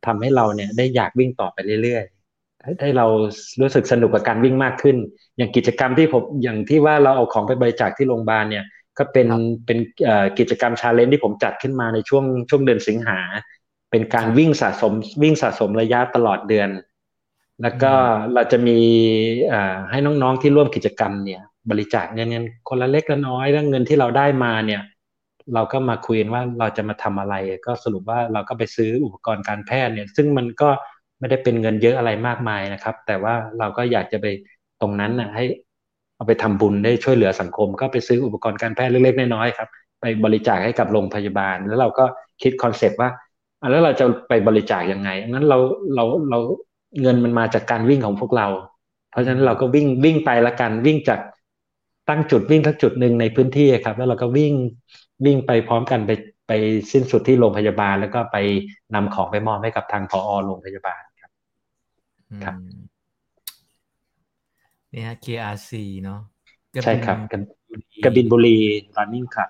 ทำให้เราเนี่ยได้อยากวิ่งต่อไปเรื่อยๆให้เรารู้สึกสนุกกับการวิ่งมากขึ้น อย่างกิจกรรมที่ผมอย่างที่ว่าเราเอาของไปบริจาคที่โรงพยาบาลเนี่ย ก็เป็นเป็นกิจกรรมชาเลนจ์ที่ผมจัดขึ้นมาในช่วงช่วงเดือนสิงหา เป็นการวิ่งสะสมวิ่งสะสมระยะตลอดเดือน แล้วก็เราจะมีให้น้องๆที่ร่วมกิจกรรมเนี่ย บริจาคเงินเงินคนละเล็กละน้อยแล้วเงินที่เราได้มาเนี่ย เราก็มาคุยกันว่าเราจะมาทำอะไร ก็สรุปว่าเราก็ไปซื้ออุปกรณ์การแพทย์เนี่ย ซึ่งมันก็ไม่ได้เป็นเงินเยอะอะไรมากมายนะครับ แต่ว่าเราก็อยากจะไปตรงนั้นนะให้เอาไปทำบุญได้ช่วยเหลือสังคม ก็ไปซื้ออุปกรณ์การแพทย์เล็กๆน้อยๆครับไปบริจาคให้กับโรงพยาบาล แล้วเราก็คิดคอนเซปต์ว่าแล้วเราจะไปบริจาคยังไงงั้นเราเราเราเงินมันมาจากการวิ่งของพวกเรา เพราะฉะนั้นเราก็วิ่งวิ่งไปละกันวิ่งจากตั้งจุดวิ่งทั้งจุดหนึ่งในพื้นที่ครับ แล้วเราก็วิ่ง วิ่งไปพร้อมกันไปไปสิ้นสุดที่โรงพยาบาล แล้วก็ไปนำของไปมอบให้กับทางพอโรงพยาบาลครับครับนี่ฮะ KRC เนาะใช่ครับกบินบุรี running ครับ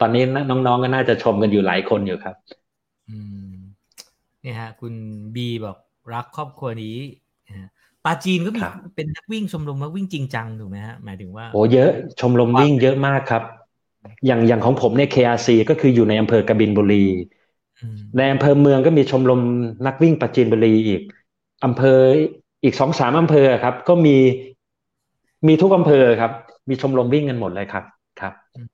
ตอนนี้น้องๆก็น่าจะชมกันอยู่หลายคนอยู่ครับ อืมนี่ฮะ คุณบีบอกรักครอบครัวนี้ปาจีนก็มีเป็นนักวิ่งชมรมนักวิ่งจริงจังถูกไหมฮะหมายถึงว่าโอ้เยอะ ชมรมวิ่งเยอะมากครับ อย่างอย่างของผมเนี่ย KRC ก็คืออยู่ในอำเภอกบินบุรีในอำเภอเมืองก็มีชมรมนักวิ่งปาจีนบุรีอีกอำเภออีกสองสามอำเภอครับ ก็มีมีทุกอำเภอครับ มีชมรมวิ่งกันหมดเลยครับครับ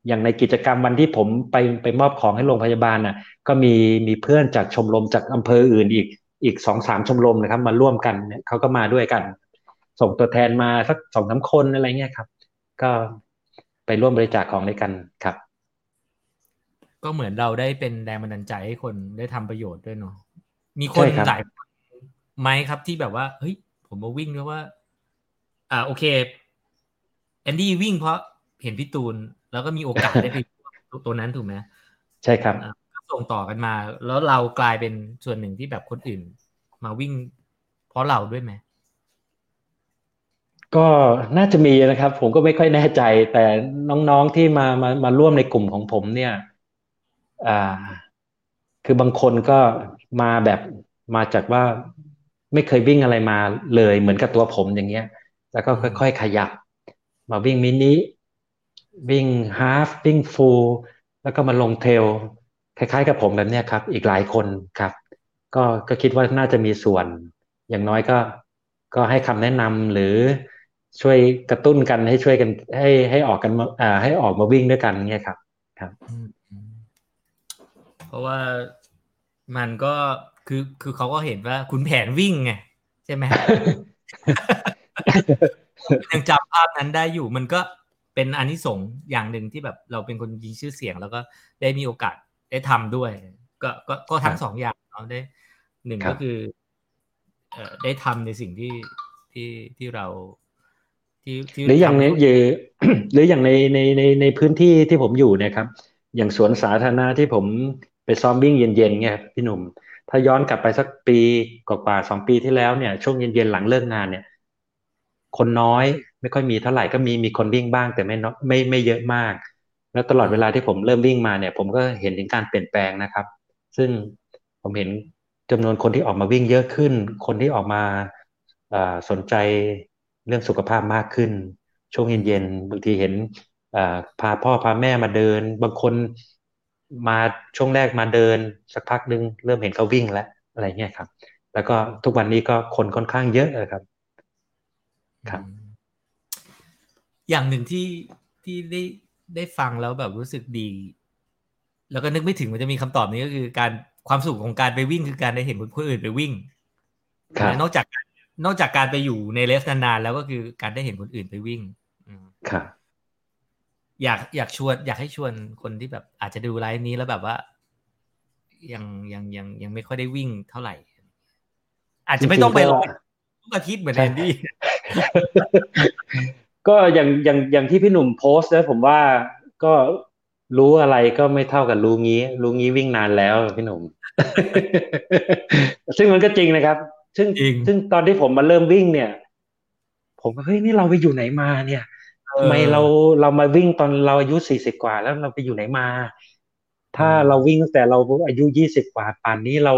อย่างในกิจกรรมวันที่ผมไปไปมอบของให้โรงพยาบาลน่ะ ก็มีมีเพื่อนจากชมรมจากอำเภออื่นอีกอีกสองสามชมรมนะครับ มาร่วมกันเนี่ยเขาก็มาด้วยกัน ส่งตัวแทนมาสักสองสาคนอะไรเงี้ยครับ ก็ ไปร่วมบริจาคของด้วยกันครับ ก็เหมือนเราได้เป็นแรงบันดาลใจให้คนได้ทำประโยชน์ด้วยเนาะมีคนหลายไหมครับที่แบบว่าเฮ้ยผมมาวิ่งเพราะว่า อ่าโอเคแอนดี้วิ่งเพราะเห็นพี่ตูน แล้วก็มีโอกาสได้ไปตัวนั้นถูกไหมใช่ครับส่งต่อกันมา แล้วเรากลายเป็นส่วนหนึ่งที่แบบคนอื่น มาวิ่ง เพราะเราด้วยไหม ก็น่าจะมีนะครับ ผมก็ไม่ค่อยแน่ใจ แต่น้องๆที่มามามาร่วมในกลุ่มของผมเนี่ย อ่า คือบางคนก็มาแบบมาจากว่าไม่เคยวิ่งอะไรมาเลยเหมือนกับตัวผมอย่างเงี้ย แล้วก็ค่อยๆขยับ มาวิ่งมินิวิ่งฮาฟวิ่งฟูลแล้วก็มาลงเทลคล้ายๆกับผมแบบเนี้ยครับ อีกหลายคนครับ ก็ก็คิดว่าน่าจะมีส่วน อย่างน้อยก็ ก็ให้คำแนะนำหรือ ช่วยกระตุ้นกันให้ช่วยกันให้ให้ออกกันอ่าให้ออกมาวิ่งด้วยกันเงี้ยครับ ครับ เพราะว่ามันก็คือคือเขาก็เห็นว่าคุณแผนวิ่งไงใช่ไหมยังจำภาพนั้นได้อยู่มันก็เป็นอันที่สงอย่างหนึ่งที่แบบเราเป็นคนมีชื่อเสียง แล้วก็ได้มีโอกาสได้ทำด้วย ก็ก็ก็ทั้งสองอย่างเนาะได้หนึ่งก็คือ เอ่อได้ทำในสิ่งที่ที่ที่เรา ที่หรืออย่างในหรือหรืออย่างในในในในพื้นที่ที่ผมอยู่เนี่ยครับ อย่างสวนสาธารณะที่ผมไปซ้อมวิ่งเย็นๆเนี่ยพี่หนุ่ม ถ้าย้อนกลับไปสักปีกว่าสองปีที่แล้วเนี่ยช่วงเย็นๆหลังเลิกงานเนี่ย คนน้อยไม่ค่อยมีเท่าไหร่ก็มีมีคนวิ่งบ้าง แต่ไม่ไม่ไม่เยอะมาก แล้วตลอดเวลาที่ผมเริ่มวิ่งมาเนี่ย ผมก็เห็นถึงการเปลี่ยนแปลงนะครับ ซึ่งผมเห็นจำนวนคนที่ออกมาวิ่งเยอะขึ้น คนที่ออกมาสนใจ เรื่องสุขภาพมากขึ้น ช่วงเย็นๆบางทีเห็นพาพ่อพาแม่มาเดิน บางคนมาช่วงแรกมาเดิน สักพักหนึ่งเริ่มเห็นเขาวิ่งแล้วอะไรเงี้ยครับ แล้วก็ทุกวันนี้ก็คนค่อนข้างเยอะเลยครับครับ อย่างหนึ่งที่ที่ได้ได้ฟังแล้วแบบรู้สึกดี แล้วก็นึกไม่ถึงมันจะมีคำตอบนี้ก็คือการความสุขของการไปวิ่งคือการได้เห็นคนอื่นไปวิ่งนอกจาก นอกจากการไปอยู่ในเลสนานๆแล้วก็คือการได้เห็นคนอื่นไปวิ่งครับอยากอยากชวน อยากให้ชวนคนที่แบบอาจจะดูไลฟ์นี้แล้วแบบว่า ยังยังยังยังไม่ค่อยได้วิ่งเท่าไหร่ อาจจะไม่ต้องไปลงทุกอาทิตย์เหมือนแอนดี้ก็อย่างอย่างอย่างที่พี่หนุ่มโพสต์นะผมว่าก็รู้อะไรก็ไม่เท่ากับรู้งี้ รู้งี้วิ่งนานแล้วพี่หนุ่ม ซึ่งมันก็จริงนะครับ ซึ่งจริงซึ่งตอนที่ผมมาเริ่มวิ่งเนี่ย ผมก็เฮ้ยนี่เราไปอยู่ไหนมาเนี่ยทำไมเราเรามาวิ่งตอนเราอายุสี่สิบกว่า แล้วเราไปอยู่ไหนมา ถ้าเราวิ่งตั้งแต่เราอายุยี่สิบกว่าป่านนี้เรา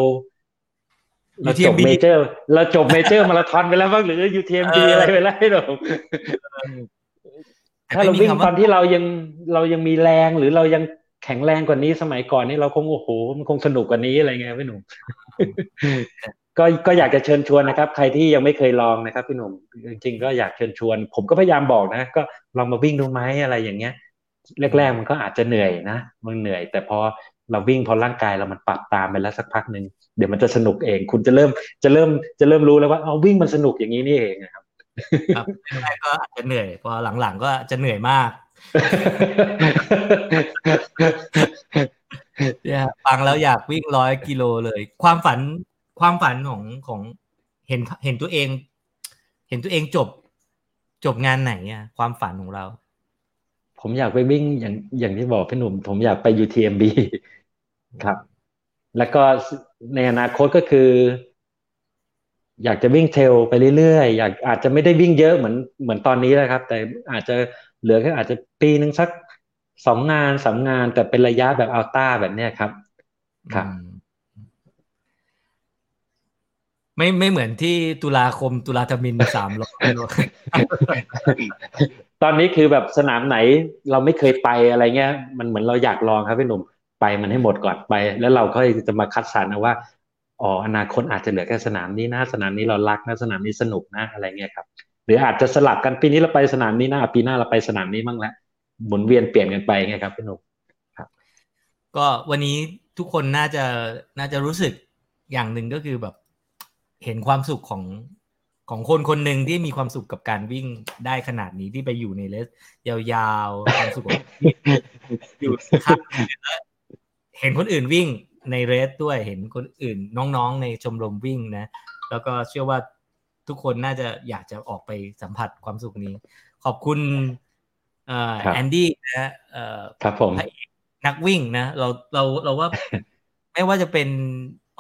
เราจบ UTMB เมเจอร์ เราจบเมเจอร์มาราธอนไปแล้วบ้างหรือ UTMB เออออะไรไปแล้วพี่หนุ่มถ้าเราวิ่งตอนที่เรายังเรายังมีแรงหรือเรายังแข็งแรงกว่านี้สมัยก่อนนี่เราคงโอ้โห มันคงสนุกกว่านี้อะไรเงี้ยพี่หนุ่ม ก็ก็อยากจะเชิญชวนนะครับ ใครที่ยังไม่เคยลองนะครับพี่หนุ่มจริงๆก็อยากเชิญชวน ผมก็พยายามบอกนะ ก็ลองมาวิ่งดูไหมอะไรอย่างเงี้ยแรกๆมันก็อาจจะเหนื่อยนะมันเหนื่อย แต่พอเราวิ่งพอร่างกายเรามันปรับตามไปแล้วสักพักหนึ่งเดี๋ยวมันจะสนุกเอง คุณจะเริ่มจะเริ่มจะเริ่มรู้แล้วว่าเอาวิ่งมันสนุกอย่างนี้นี่เองนะครับครับแรกๆก็อาจจะเหนื่อย พอหลังๆก็จะเหนื่อยมากเนี่ยฟังแล้วอยากวิ่งร้อยกิโลเลย ความฝัน ความฝันของของเห็นเห็นตัวเอง เห็นตัวเองจบ จบงานไหนอะความฝันของเรา ผมอยากไปวิ่งอย่างอย่างที่บอกพี่หนุ่ม ผมอยากไป UTMB ครับ แล้วก็ในอนาคตก็คือ อยากจะวิ่งเทรลไปเรื่อยๆอยากอาจจะไม่ได้วิ่งเยอะเหมือนเหมือนตอนนี้นะครับ แต่อาจจะเหลือแค่อาจจะปีหนึ่งสักสองงานสามงานแต่เป็นระยะแบบอัลต้าแบบเนี้ยครับ ครับ อืม ไม่ไม่เหมือนที่ตุลาคมตุลาธมินสามร้อยตอนนี้คือแบบสนามไหนเราไม่เคยไปอะไรเงี้ย มันเหมือนเราอยากลองครับพี่หนุ่มไปมันให้หมดก่อนไป แล้วเราก็จะมาคัดสรรเอาว่าอ๋ออนาคตอาจจะเหลือแค่สนามนี้นะสนามนี้เรารักนะสนามนี้สนุกนะอะไรเงี้ยครับ หรืออาจจะสลับกันปีนี้เราไปสนามนี้นะปีหน้าเราไปสนามนี้บ้างละหมุนเวียนเปลี่ยนกันไปไงครับพี่หนุ่มก็วันนี้ทุกคนน่าจะน่าจะรู้สึกอย่างหนึ่งก็คือแบบ เห็นความสุขของของคนคนหนึ่งที่มีความสุขกับการวิ่งได้ขนาดนี้ที่ไปอยู่ในเลสยาวๆความสุขของอยู่ครับเห็นคนอื่นวิ่งในเรสด้วยเห็นคนอื่นน้องๆ ในชมรมวิ่งนะ แล้วก็เชื่อว่าทุกคนน่าจะอยากจะออกไปสัมผัสความสุขนี้ ขอบคุณเอ่อครับแอนดี้นะเอ่อครับผมพระเอกนักวิ่งนะ เราเราเราว่าไม่ว่าจะเป็น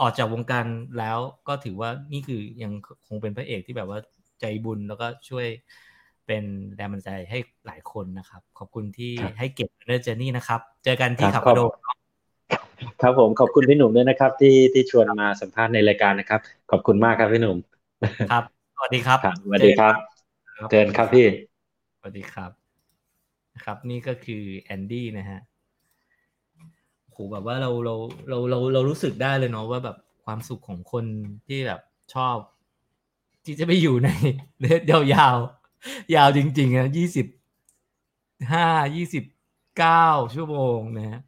ออกจากวงการแล้วก็ถือว่านี่คือยังคงเป็นพระเอกที่แบบว่าใจบุญแล้วก็ช่วยเป็นแรงบันดาลใจให้หลายคนนะครับ ขอบคุณที่ครับให้เก็บเรื่องเจอนี่นะครับ เจอกันที่ครัขับบขอบกระโดดครับผมขอบคุณพี่หนุ่มด้วยนะครับ ที่ที่ชวนมาสัมภาษณ์ในรายการนะครับ ขอบคุณมากครับพี่หนุ่มครับสวัสดีครับครับสวัสดีครับครับเชิญครับพี่สวัสดีครับนะครับนี่ก็คือแอนดี้นะฮะโห แบบว่าเราเราเราเราเรารู้สึกได้เลยเนาะว่าแบบความสุขของคนที่แบบชอบ ที่จะไปอยู่ใน race ยาวๆ ยาวจริงๆนะยี่สิบห้ายี่สิบเก้าชั่วโมงนะฮะ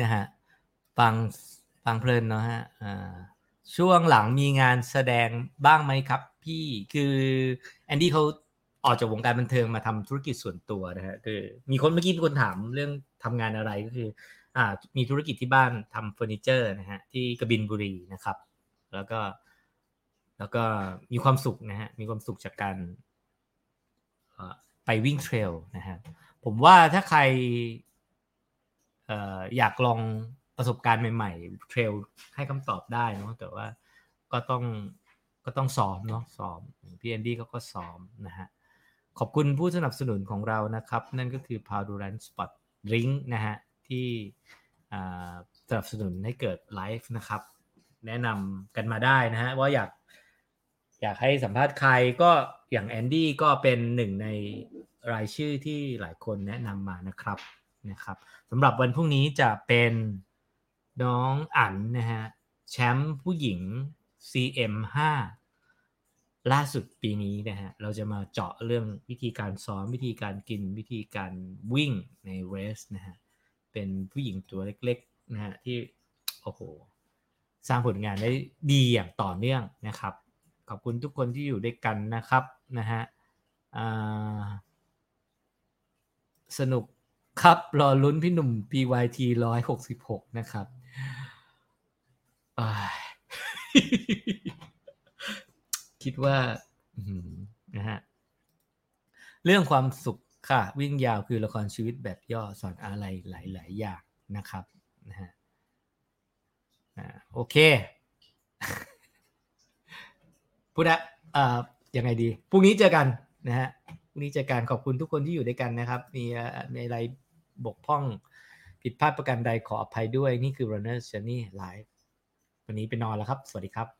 นะฮะฟังฟังเพลินเนาะฮะอ่าช่วงหลังมีงานแสดงบ้างไหมครับพี่คือแอนดี้เขาออกจากวงการบันเทิงมาทำธุรกิจส่วนตัวนะฮะคือมีคนเมื่อกี้มีคนถามเรื่อง ทำงานอะไรก็คืออ่ามีธุรกิจที่บ้านทำเฟอร์นิเจอร์นะฮะที่กบินทร์บุรีนะครับ แล้วก็ แล้วก็มีความสุขนะฮะมีความสุขจากการไปวิ่ง trail นะฮะผมว่าถ้าใครอออยากลองประสบการณ์ใหม่ๆเทรลให้คำตอบได้เนาะแต่ว่าก็ต้องก็ต้องซ้อมเนาะซ้อมพี่แอนดี้ก็ก็ซ้อมนะฮะขอบคุณผู้สนับสนุนของเรานะครับ นั่นก็คือ p o w d u r a n Spot Drink นะฮะที่สนับสนุนให้เกิดไลฟ์นะครับ แนะนำกันมาได้นะฮะว่าอยากอยากให้สัมภาษณ์ใครก็อย่างแอนดี้ก็เป็นหนึ่งในรายชื่อที่หลายคนแนะนำมานะครับนะครับสำหรับวันพรุ่งนี้จะเป็นน้องอั๋นนะฮะแชมป์ผู้หญิง CM5 ล่าสุดปีนี้นะฮะเราจะมาเจาะเรื่องวิธีการซ้อมวิธีการกินวิธีการวิ่งในเรสนะฮะเป็นผู้หญิงตัวเล็กๆนะฮะที่โอ้โหสร้างผลงานได้ดีอย่างต่อเนื่องนะครับ ขอบคุณทุกคนที่อยู่ด้วยกันนะครับนะฮะสนุกครับ รอลุ้นพี่หนุ่ม PYT ร้อยหกสิบหกนะครับ คิดว่านะฮะเรื่องความสุขค่ะ วิ่งยาวคือละครชีวิตแบบย่อสอนอะไรหลาย ๆ อย่างนะครับนะฮะโอเคพูดอะเอ่อยังไงดีพรุ่งนี้เจอกันนะฮะพรุ่งนี้เจอกันขอบคุณทุกคนที่อยู่ด้วยกันนะครับ มีมีอะไรบกพร่องผิดพลาดประการใดขออภัยด้วยนี่คือ Runner Journey Live วันนี้ไปนอนแล้วครับ สวัสดีครับ